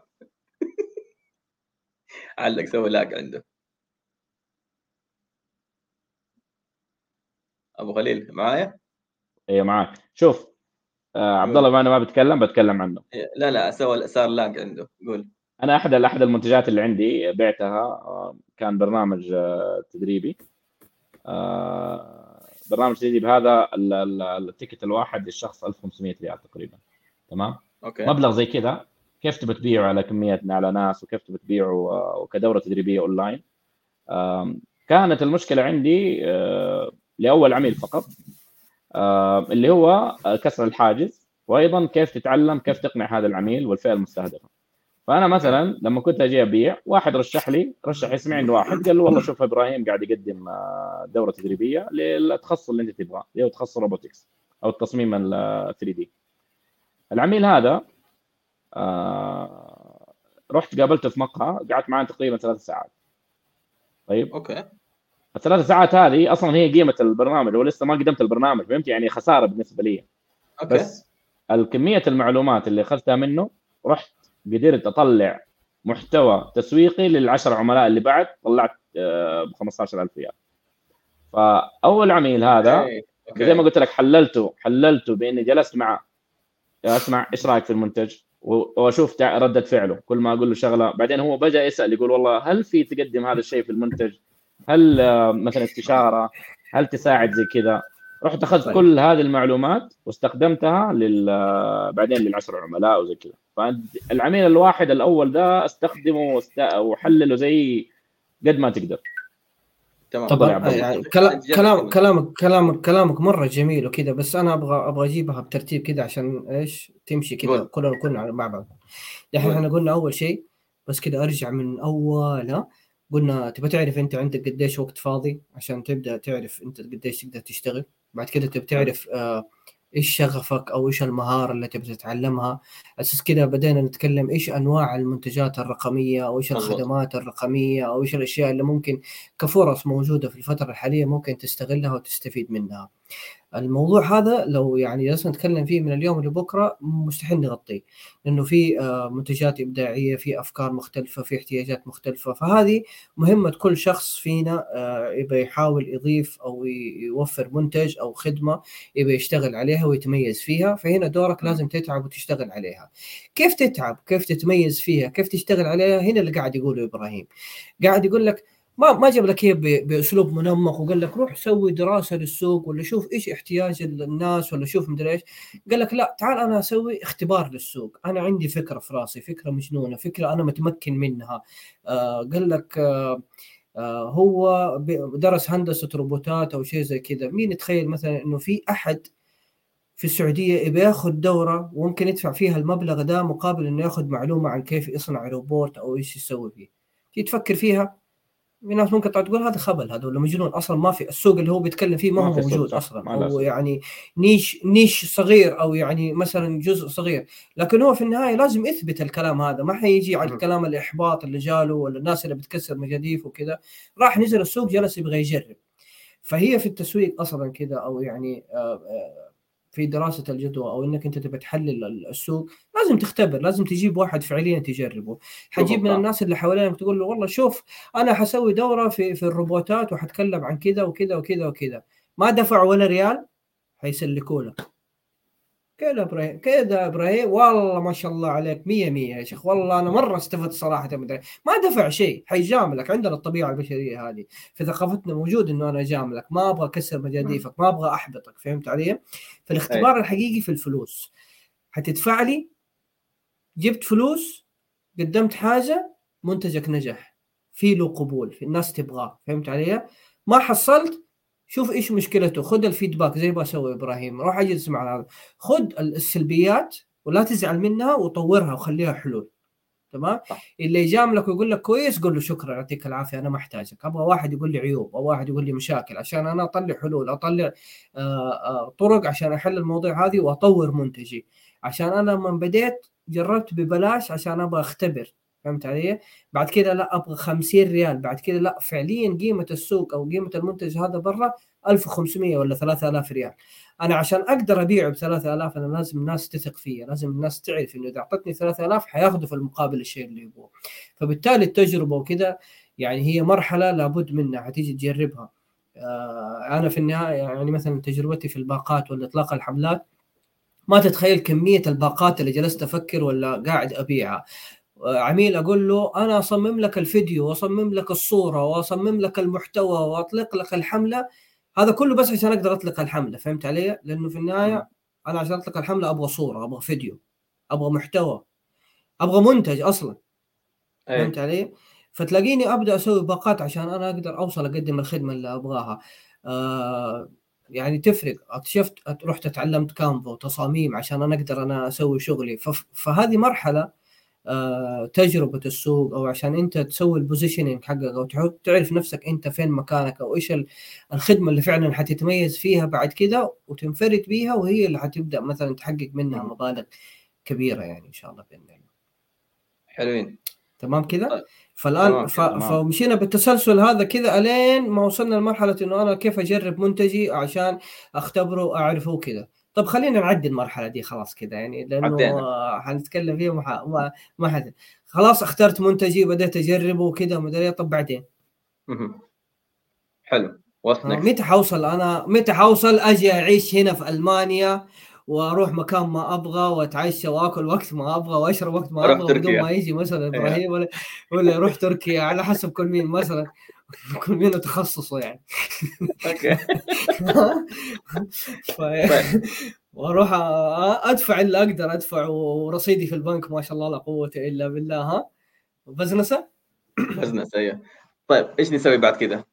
علق سوي لاك عنده. أبو خليل معايا؟ أيوه معاك. شوف آه عبد الله ما أنا ما بتكلم بتكلم عنه. لا لا سوى صار لاك عنده. قول. أنا أحد أحد المنتجات اللي عندي بعتها آه، كان برنامج آه، تدريبي. برنامج تدريب هذا ال ticket الواحد للشخص 1500 ريال تقريبا. تمام؟ okay. مبلغ زي كذا. كيف تبى تبيعه على كمية على ناس وكيف تبى تبيعه وكدورة تدريبية أونلاين؟ كانت المشكلة عندي لأول عميل فقط اللي هو كسر الحاجز وأيضا كيف تتعلم كيف تقنع هذا العميل والفئة المستهدفة. فأنا مثلا لما كنت أجي أبيع واحد رشح لي رشح اسمي عند واحد قال له والله شوف إبراهيم قاعد يقدم آه، دورة تدريبية للتخصص اللي أنت تبغاه اللي هو تخصص روبوتكس أو التصميم ال 3 دي. العميل هذا آه رحت قابلته في مقهى قعدت معاه تقريبا ثلاث ساعات. طيب؟ okay. الثلاث ساعات هذه أصلا هي قيمة البرنامج ولسه ما قدمت البرنامج فهمت؟ يعني خسارة بالنسبة لي. okay. بس الكمية المعلومات اللي أخذتها منه رحت قدرت أطلع محتوى تسويقي للعشر عملاء اللي بعد طلعت آه، ب 15000 ريال. فأول عميل هذا okay. زي ما قلت لك حللته حللته بإني جلست معه. أسمع إيش رأيك في المنتج؟ وأشوف ردة فعله. كل ما أقول له شغلة بعدين هو بدا يسأل يقول والله هل في تقدم هذا الشيء في المنتج؟ هل آه، مثلا استشارة؟ هل تساعد زي كذا؟ رحت أخذت طيب. كل هذه المعلومات واستخدمتها لل بعدين للعشر عملاء وزي كذا. فالعميل الواحد الأول ده أستخدمه واست... وحلله زي قد ما تقدر. تمام. طبعا. يعني كلام كلام كلامك كلامك كلامك مرة جميل وكذا بس أنا أبغى أبغى أجيبها بترتيب كذا عشان إيش؟ تمشي كذا كلنا نكون مع بعض الحين إحنا قلنا أول شيء بس كذا أرجع من أول قلنا تبغى تعرف أنت عندك قديش وقت فاضي عشان تبدأ تعرف أنت قديش تقدر تشتغل. بعد كده تبي تعرف آه إيش شغفك أو إيش المهارة اللي تبي تتعلمها؟ أساس كده بدينا نتكلم إيش أنواع المنتجات الرقمية أو إيش الخدمات الرقمية أو إيش الأشياء اللي ممكن كفرص موجودة في الفترة الحالية ممكن تستغلها وتستفيد منها. الموضوع هذا لو يعني جلسنا نتكلم فيه من اليوم لبكرة مستحيل نغطيه لأنه في آه، منتجات إبداعية في أفكار مختلفة في احتياجات مختلفة فهذه مهمة كل شخص فينا آه، يبغى يحاول يضيف أو يوفر منتج أو خدمة يبغى يشتغل عليها ويتميز فيها فهنا دورك لازم تتعب وتشتغل عليها. كيف تتعب؟ كيف تتميز فيها؟ كيف تشتغل عليها؟ هنا اللي قاعد يقوله إبراهيم. قاعد يقول لك ما ما جاب لك هي بأسلوب منمق وقال لك روح سوي دراسة للسوق ولا شوف إيش احتياج الناس ولا شوف مدري إيش. قال لك لا تعال أنا أسوي اختبار للسوق. أنا عندي فكرة في راسي فكرة مجنونة فكرة أنا متمكن منها. آه قال لك آه آه هو درس هندسة روبوتات أو شيء زي كذا. مين يتخيل مثلا إنه في أحد في السعودية يبي ياخذ دورة وممكن يدفع فيها المبلغ ده مقابل إنه ياخذ معلومة عن كيف يصنع روبوت أو إيش يسوي فيه؟ تفكر فيها؟ في ناس ممكن تقول هذا خبل هذا ولا مجنون أصلا ما في السوق اللي هو بيتكلم فيه ما, ما هو موجود أصلا. أو يعني نيش نيش صغير أو يعني مثلا جزء صغير. لكن هو في النهاية لازم يثبت الكلام هذا. ما حيجي على الكلام الإحباط اللي جاله ولا الناس اللي بتكسر مجاديف وكذا. راح نزل السوق جلس يبغى يجرب. فهي في التسويق أصلا كذا أو يعني آه، آه، في دراسة الجدوى أو إنك أنت تبي تحلل السوق لازم تختبر لازم تجيب واحد فعليا تجربه. حجيب من الناس اللي حوالينك تقول له والله شوف أنا حسوي دورة في في الروبوتات وحتكلم عن كذا وكذا وكذا وكذا. ما دفع ولا ريال؟ حيسلكوا لك كذا إبراهيم كذا إبراهيم؟ والله ما شاء الله عليك مية مية يا شيخ. والله أنا مرة استفدت صراحة مدري. ما دفع شيء حيجاملك. عندنا الطبيعة البشرية هذه. في ثقافتنا موجود إنه أنا أجاملك. ما أبغى اكسر مجاديفك ما أبغى أحبطك. فهمت علي؟ فالاختبار أي. الحقيقي في الفلوس. حتدفع لي؟ جبت فلوس قدمت حاجة منتجك نجح. في له قبول في الناس تبغاه. فهمت علي؟ ما حصلت شوف إيش مشكلته. خذ الفيدباك زي ما سوى إبراهيم. روح اجلس مع هذا. خذ السلبيات ولا تزعل منها وطورها وخليها حلول. تمام؟ اللي يجاملك ويقول لك كويس قول له شكرا يعطيك العافية أنا ما أحتاجك. أبغى واحد يقول لي عيوب أو واحد يقول لي مشاكل عشان أنا أطلع حلول أطلع آه، آه، طرق عشان أحل المواضيع هذه وأطور منتجي. عشان أنا لما بديت جربت ببلاش عشان أبغى أختبر. فهمت علي؟ بعد كده لا أبغى 50 ريال. بعد كده لا فعليا قيمة السوق أو قيمة المنتج هذا برا 1500 ولا 3000 ريال. أنا عشان أقدر أبيعه ب 3000 أنا لازم الناس تثق فيا لازم الناس تعرف إنه إذا أعطتني 3000 حياخذوا في المقابل الشيء اللي يبغوه. فبالتالي التجربة وكذا يعني هي مرحلة لابد منها حتيجي تجربها. آه أنا في النهاية يعني مثلا تجربتي في الباقات ولا اطلاق الحملات ما تتخيل كمية الباقات اللي جلست أفكر ولا قاعد أبيعها. عميل أقول له أنا أصمم لك الفيديو وأصمم لك الصورة وأصمم لك المحتوى وأطلق لك الحملة هذا كله بس عشان أقدر أطلق الحملة فهمت علي؟ لأنه في النهاية أنا عشان أطلق الحملة أبغى صورة أبغى فيديو أبغى محتوى أبغى منتج أصلا أي. فهمت علي؟ فتلاقيني أبدأ أسوي باقات عشان أنا أقدر أوصل أقدم الخدمة اللي أبغاها آه يعني تفرق اكتشفت رحت تعلمت كانفا وتصاميم عشان أنا أقدر أنا أسوي شغلي فهذه مرحلة تجربة السوق أو عشان أنت تسوي البوزيشننج حقك أو تعرف نفسك أنت فين مكانك أو إيش الخدمة اللي فعلا حتتميز فيها بعد كده وتنفرد بيها وهي اللي حتبدأ مثلا تحقق منها مبالغ كبيرة يعني إن شاء الله بإذن الله. حلوين. تمام كذا؟ طيب. فالآن ف... فمشينا بالتسلسل هذا كذا إلين ما وصلنا لمرحلة إنه أنا كيف أجرب منتجي عشان أختبره وأعرفه كذا. طب خلينا نعدي المرحلة دي خلاص كذا يعني لأنه حنتكلم فيها ما ما, ما حد خلاص اخترت منتجي بدأت أجربه وكذا مدري إيه، طب بعدين؟ حلو. متى حوصل أنا متى حوصل أجي أعيش هنا في ألمانيا وأروح مكان ما أبغى وأتعشى وأكل وقت ما أبغى وأشرب وقت ما أبغى بدون ما يجي مثلا إيه. إبراهيم ولا ولا يروح تركيا على حسب كل مين مثلا. كل مين تخصصه يعني أوكي طيب. وأروح أدفع اللي أقدر أدفع ورصيدي في البنك ما شاء الله لا قوة إلا بالله ها بزنسة بزنسه أيوه طيب إيش نسوي بعد كذا؟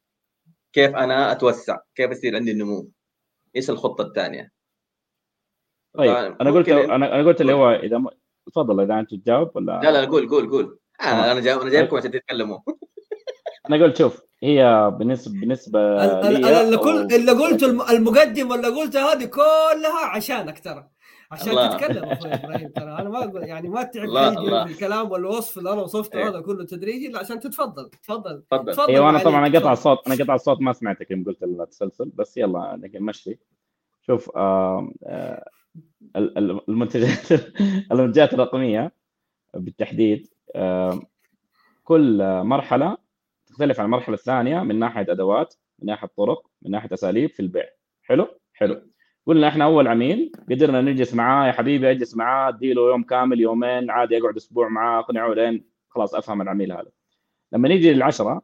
كيف أنا أتوسع؟ كيف يصير عندي النمو؟ إيش الخطة الثانية؟ طيب أنا قلت أنا قلت اللي هو إذا م... تفضل إذا أنت تجاوب ولا لا لا قول قول قول آه أنا جاي أنا جايبكم عشان تتكلموا أنا قلت شوف هي بالنسبة بالنسبة أنا اللي, كل اللي قلته المقدمة اللي قلتها هذه كلها عشانك ترى. عشان الله. تتكلم أخوي إبراهيم ترى. أنا ما أقول يعني ما تعب الكلام والوصف اللي أنا وصفته إيه. هذا كله تدريجي إلا عشان تتفضل. تفضل. تفضل. أيوه أنا طبعا أنا قطع الصوت أنا قطع الصوت ما سمعتك يوم قلت التسلسل بس يلا مشي. شوف آه آه المنتجات المنتجات الرقمية بالتحديد آه كل مرحلة تختلف عن المرحلة الثانية من ناحية أدوات من ناحية طرق من ناحية أساليب في البيع. حلو؟ حلو. قلنا إحنا أول عميل قدرنا نجلس معاه يا حبيبي أجلس معاه أديله يوم كامل يومين عادي اقعد أسبوع معاه اقنعه لين خلاص أفهم العميل هذا. لما نيجي للعشرة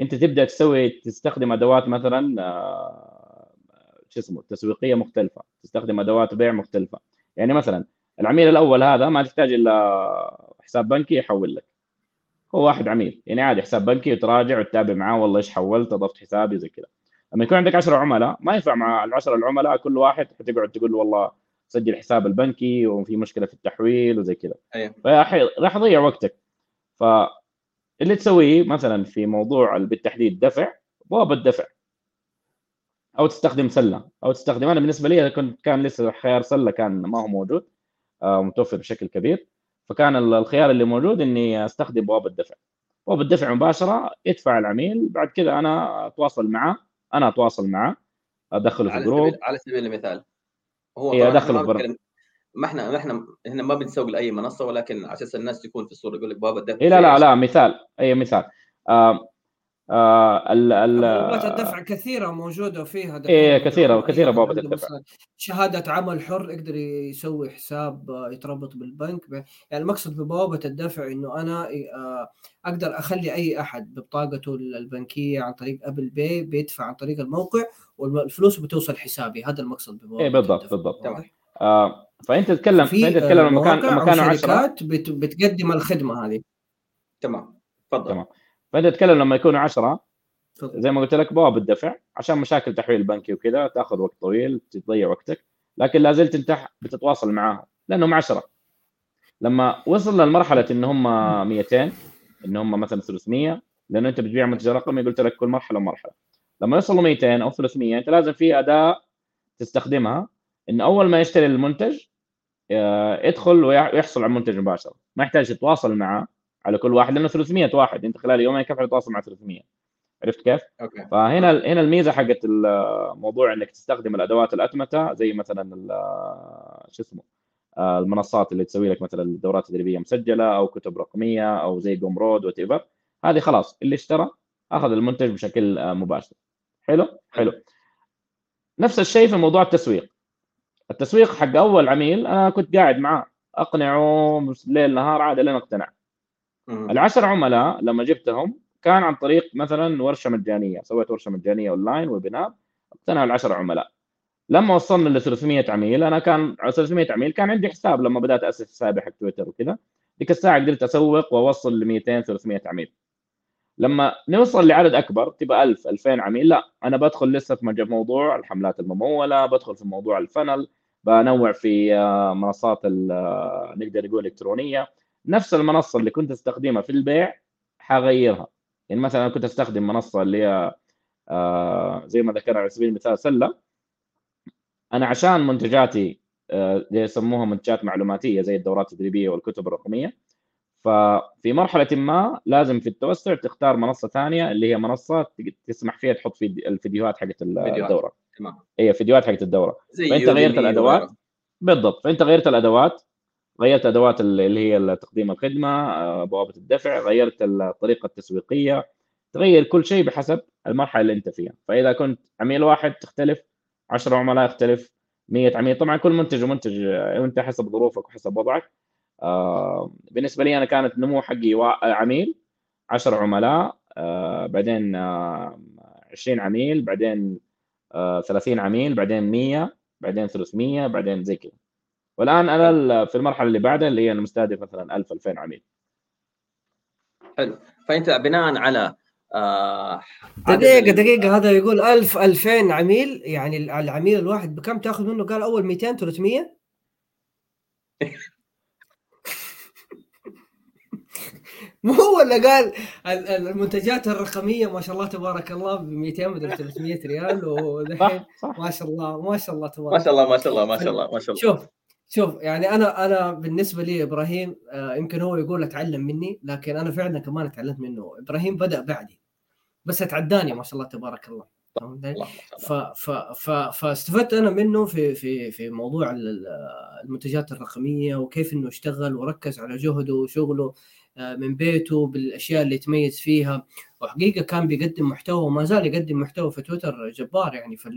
أنت تبدأ تسوي تستخدم أدوات مثلا آه، شو اسمه تسويقية مختلفة تستخدم أدوات بيع مختلفة. يعني مثلا العميل الأول هذا ما تحتاج إلا حساب بنكي يحول لك. هو واحد عميل. يعني عادي حساب بنكي وتراجع وتتابع معاه والله إيش حولت اضفت حسابي زي كذا. لما يكون عندك 10 عملاء ما ينفع مع ال 10 العملاء كل واحد حتقعد تقول والله سجل حساب البنكي وفي مشكلة في التحويل وزي كذا. أيوه. راح يضيع وقتك. ف اللي تسويه مثلا في موضوع بالتحديد دفع بوابة دفع. أو تستخدم سلة. أو تستخدم أنا بالنسبة لي كنت كان لسه خيار سلة كان ما هو موجود آه، متوفر بشكل كبير. فكان الخيار اللي موجود إني أستخدم بوابه دفع بوابه دفع مباشرة يدفع العميل بعد كذا أنا أتواصل معه أنا أتواصل معه أدخله في جروب. على سبيل المثال هو إيه أدخله في ما إحنا ما إحنا هنا ما بنسوق لأي منصة ولكن على أساس الناس تكون في الصورة يقول لك بوابه دفع إيه لا لا لا مثال. اي مثال. آه آه ال ال الدفع كثيرة موجودة فيها إيه كثيره وكثيره بوابة الدفع. شهادة عمل حر يقدر يسوي حساب آه، يتربط بالبنك. يعني المقصد ببوابة الدفع إنه أنا آه، أقدر أخلي أي أحد ببطاقته البنكية عن طريق أبل باي بيدفع عن طريق الموقع والفلوس بتوصل حسابي. هذا المقصد ببوابة إيه بالضبط بالضبط. آه فأنت تتكلم فانت تتكلم لما كان مكانه 10 بتقدم الخدمة هذه. تمام تفضل. تمام. فانت تتكلم لما يكونوا 10 زي ما قلت لك بوابه الدفع. عشان مشاكل تحويل بنكي وكذا تأخذ وقت طويل تضيع وقتك. لكن لا زلت انت بتتواصل معاهم لأنهم 10 لما وصل للمرحله إن هم 200 إن هم مثلا 300 لأنه أنت بتبيع منتج رقمي قلت لك كل مرحلة مرحله لما يوصلوا 200 أو 300 أنت لازم في أداة تستخدمها إن أول ما يشتري المنتج آه، يدخل ويحصل على المنتج مباشره ما يحتاج يتواصل معه. على كل واحد لأنه 300 واحد. أنت خلال يومين كيف حتتواصل مع 300 عرفت كيف؟ okay. فهنا هنا الميزة حقت الموضوع إنك تستخدم الأدوات الأتمتة زي مثلا شو اسمه؟ آه، المنصات اللي تسوي لك مثلا الدورات التدريبيه مسجلة أو كتب رقمية أو زي Gumroad whatever هذه خلاص اللي اشترى أخذ المنتج بشكل آه، مباشر. حلو؟ حلو. نفس الشيء في موضوع التسويق. التسويق حق أول عميل أنا كنت قاعد معاه. أقنعه ليل نهار عاد لين اقتنع العشر عملاء لما جبتهم كان عن طريق مثلا ورشة مجانية. سويت ورشة مجانية online webinar اقتنعوا العشر عملاء. لما وصلنا ل 300 عميل أنا كان 300 عميل كان عندي حساب لما بدأت أسس حسابي حق تويتر وكذا. ذيك الساعة قدرت أسوق وأوصل ل 200 300 عميل. لما نوصل لعدد أكبر تبقى 1000 2000 عميل لا أنا بدخل لسه في موضوع الحملات الممولة بدخل في موضوع الفنل بنوع في آه، منصات آه، نقدر نقول إلكترونية. نفس المنصة اللي كنت أستخدمها في البيع حغيرها. يعني مثلا كنت أستخدم منصة اللي هي آه زي ما ذكرنا على سبيل المثال سلة. أنا عشان منتجاتي آه يسموها منتجات معلوماتية زي الدورات التدريبية والكتب الرقمية. ففي مرحلة ما لازم في التوسع تختار منصة ثانية اللي هي منصة تسمح فيها تحط في الفيديوهات حقت الدورة. تمام. هي فيديوهات حقت الدورة. فأنت غيرت الأدوات. بالضبط. فأنت غيرت الأدوات. غيرت أدوات اللي هي تقديم الخدمة آه، بوابة الدفع غيرت الطريقة التسويقية تغير كل شيء بحسب المرحلة اللي أنت فيها. فإذا كنت عميل واحد تختلف 10 عملاء يختلف 100 عميل طبعا كل منتج ومنتج وانت حسب ظروفك وحسب وضعك. آه، بالنسبة لي أنا كانت النمو حقي عميل 10 عملاء آه، بعدين 20 عميل بعدين 30 عميل بعدين 100 بعدين 300 بعدين زي كذا. والآن أنا في المرحلة اللي بعدها اللي هي أنا مستهدف مثلا 1000 2000 عميل. حلو. فأنت بناء على آه دقيقة دقيقة هذا يقول 1000 2000 عميل يعني العميل الواحد بكم تأخذ منه؟ قال أول 200 300 مو هو اللي قال المنتجات الرقمية ما شاء الله تبارك الله ب 200 مدري 300 ريال ودحين ما شاء الله ما شاء الله تبارك ما شاء الله ما شاء الله ما شاء الله ما شاء الله. شوف شوف يعني أنا أنا بالنسبة لي إبراهيم آه يمكن هو يقول أتعلم مني لكن أنا فعلا كمان اتعلمت منه. إبراهيم بدأ بعدي بس اتعداني ما شاء الله تبارك الله. ف ف ف فاستفدت أنا منه في في في موضوع المنتجات الرقمية وكيف إنه اشتغل وركز على جهده وشغله. آه، من بيته بالأشياء اللي يتميز فيها. وحقيقة كان بيقدم محتوى وما زال يقدم محتوى في تويتر جبار يعني في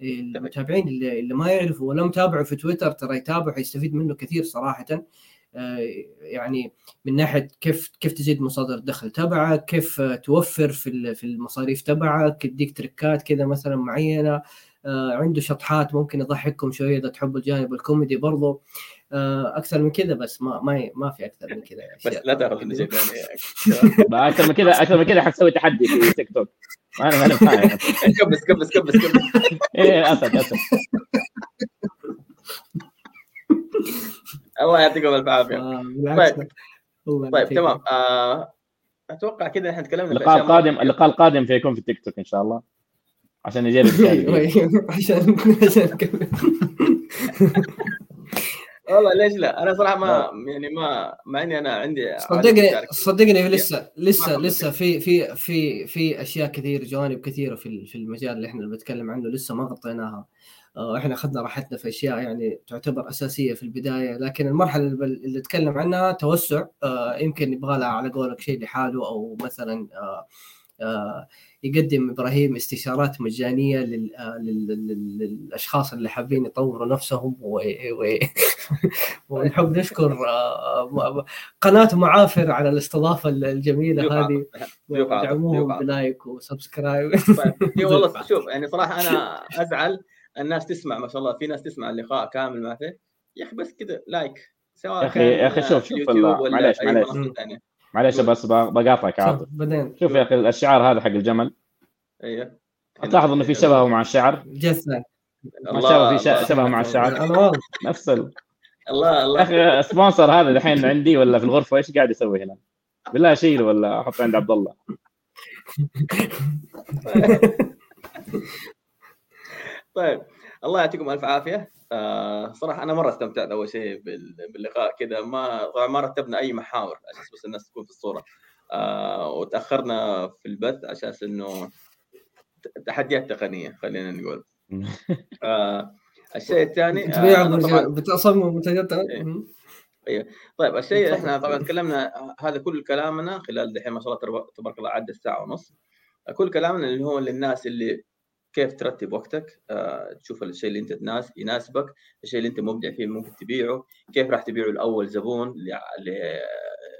المتابعين اللي, اللي ما يعرفوا ولا متابعه في تويتر ترى يتابع يستفيد منه كثير صراحة. آه، يعني من ناحية كيف كيف تزيد مصادر الدخل تبعك كيف توفر في في المصاريف تبعك يديك تركات كذا مثلا معينة. آه، عنده شطحات ممكن يضحككم شوية إذا تحبوا الجانب الكوميدي برضه آه، أكثر من كذا بس ما ما ما في أكثر من كذا بس لا تأخذ ثاني أكثر من كذا أكثر من كذا حتسوي تحدي في تيك توك. أنا ما فاهم. كبس كبس كبس كبس إيه اسد اسد الله يعطيكم الف عافية. آه طيب. طيب تمام. آه أتوقع كذا إحنا تكلمنا اللقاء القادم اللقاء القادم فيكون في تيك توك إن شاء الله. عشان نجرب عشان عشان والله ليش لا؟ أنا صراحة ما يعني ما مع إني أنا عندي صدقني صدقني لسه لسه لسه في في في في أشياء كثير جوانب كثيرة في في المجال اللي إحنا بنتكلم عنه لسه ما غطيناها. إحنا أخذنا راحتنا في أشياء يعني تعتبر أساسية في البداية لكن المرحلة اللي نتكلم عنها توسع. يمكن يبغى لها على قولك شيء لحاله أو مثلا يقدم إبراهيم استشارات مجانية للأشخاص اللي حابين يطوروا نفسهم ونحب نشكر قناة معافر على الاستضافة الجميلة هذه. ودعموهم ب like و subscribe. طيب. والله شوف يعني صراحة أنا أزعل الناس تسمع ما شاء الله في ناس تسمع اللقاء كامل ما في. يا أخي بس كذا like سواء يا أخي يا أخي شوف شوف معليش معليش. معليش بس بقاطعك عاطف شوف يا أخي الشعار هذا حق الجمل. أيوه تلاحظ إنه في شبهه مع الشعر؟ ما شاء في شبه مع الشعر. نفس ال... الله الله يا أخي sponsor هذا الحين عندي ولا في الغرفة؟ إيش قاعد يسوي هنا؟ بالله شيله ولا احطه عند عبد الله؟ طيب. الله يعطيكم ألف عافية. آه صراحة أنا مرة استمتعت أول شيء باللقاء كذا ما طبعا ما رتبنا أي محاور عشان بس الناس تكون في الصورة. آه وتأخرنا في البث عشان إنه تحديات تقنية خلينا نقول. آه الشيء الثاني آه بتصمم منتجات أيوه. طيب الشيء إحنا طبعا تكلمنا هذا كل كلامنا خلال دحين ما شاء الله تبارك الله عدى الساعة ونص. كل كلامنا اللي هو للناس اللي كيف ترتب وقتك؟ آه، تشوف الشيء اللي أنت يناسبك الشيء اللي أنت مبدع فيه ممكن تبيعه كيف راح تبيعه لأول زبون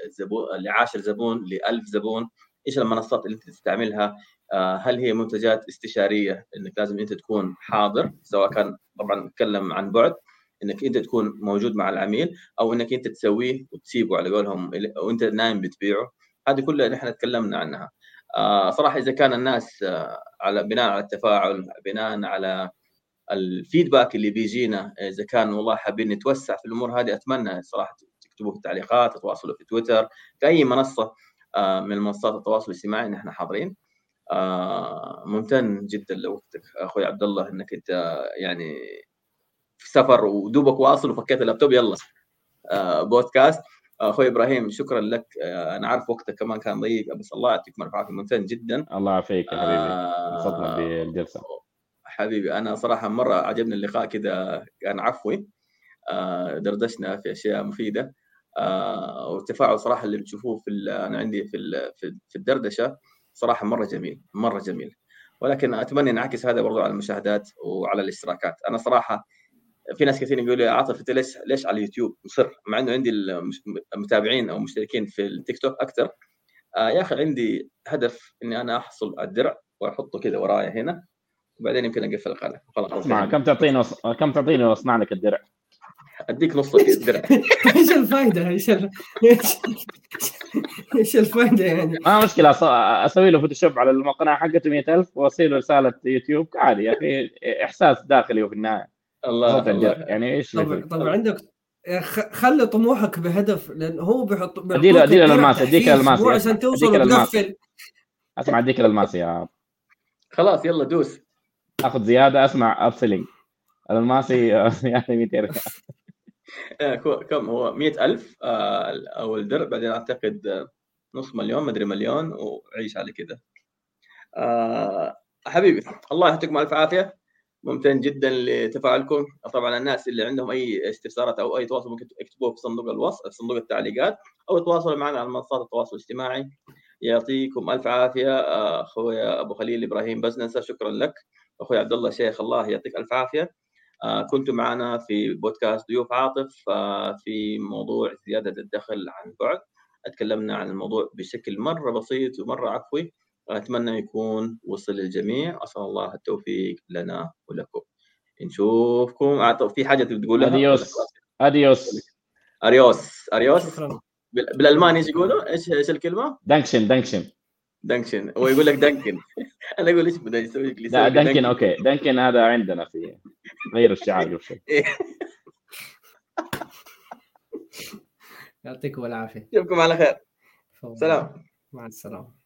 لزبون لعاشر زبون ل 1000 زبون إيش المنصات اللي أنت تستعملها؟ آه، هل هي منتجات استشارية إنك لازم أنت تكون حاضر سواء كان طبعا نتكلم عن بعد إنك أنت تكون موجود مع العميل أو إنك أنت تسويه وتسيبه على قولهم وأنت نايم بتبيعه؟ هذه كلها نحن تكلمنا عنها. صراحة إذا كان الناس آه، على بناء على التفاعل بناء على الفيدباك اللي بيجينا إذا كان والله حابين نتوسع في الأمور هذه أتمنى صراحة تكتبوه في التعليقات تتواصلوا في تويتر في أي منصة آه، من منصات التواصل الاجتماعي نحن حاضرين. ممتن جدا لوقتك أخوي عبد الله إنك أنت يعني في سفر ودوبك واصل وفكيت اللابتوب يلا. بودكاست. أخوي إبراهيم شكرا لك. آه، أنا عارف وقتك كمان كان ضيق بس الله يعطيكم الف عافيه ممتن جدا. الله يعافيك يا حبيبي. انبسطنا آه بالجلسة. حبيبي أنا صراحة مرة عجبني اللقاء كذا كان عفوي. آه دردشنا في أشياء مفيدة. والتفاعل صراحة اللي بتشوفوه في أنا عندي في في الدردشة صراحة مرة جميل مرة جميل. ولكن أتمنى نعكس هذا برضو على المشاهدات وعلى الاشتراكات. أنا صراحة في ناس كثير يقولوا لي عاطف أنت ليش ليش على اليوتيوب مصر؟ مع إنه عندي المتابعين أو مشتركين في التيك توك أكثر. آه يا أخي عندي هدف إني أنا أحصل على الدرع وأحطه كذا ورايا هنا وبعدين يمكن أقفل القناة. خلاص اسمع كم تعطيني وص... كم تعطيني واصنع لك الدرع؟ أديك نص الدرع إيش الفائده إيش إيش الفائده يعني؟ ما مشكلة أسوي له فوتوشوب على المقنعه حقته 100000 واصير له رسالة يوتيوب. عادي يا أخي إحساس داخلي وفي النهاية. الله, الله. يعني إيش طبعا طبعا عندك خلي طموحك بهدف لأن هو بيحط ادي له ادي له الماس أديك الماس عشان توصل وتقفل. أسمع أديك الماس يا خلاص يلا دوس. آخذ زيادة أسمع ابسلينج الماسي يعني 200 ريال. إيه، كم هو؟ 100000 آه، اول درب بعدين أعتقد نص مليون مدري مليون وعيش على كذا. آه، حبيبي الله يعطيكم ألف عافية. ممتن جدا لتفاعلكم. طبعا الناس اللي عندهم أي استفسارات أو أي تواصل ممكن يكتبوه في صندوق الوصف في صندوق التعليقات أو يتواصلوا معنا على منصات التواصل الاجتماعي. يعطيكم ألف عافية أخوي أبو خليل إبراهيم بزنسة شكرا لك. أخوي عبد الله شيخ الله يعطيك ألف عافية. كنتم معنا في بودكاست ضيوف عاطف في موضوع زيادة الدخل عن بعد. تكلمنا عن الموضوع بشكل مرة بسيط ومرة عفوي. أتمنى يكون وصل للجميع. أسأل الله التوفيق لنا ولكم. نشوفكم. في حاجة تقولها؟ adiós adiós adiós adiós شكرا. بالألماني إيش يقولوا؟ إيش إيش الكلمة؟ Danke schön Danke schön Danke schön هو يقول لك Danke أنا أقول إيش بده يسوي لك لا دانكن أوكي. دانكن هذا عندنا في غير الشعار قبل شوي. يعطيكم العافية. نشوفكم على خير. سلام. مع السلامة.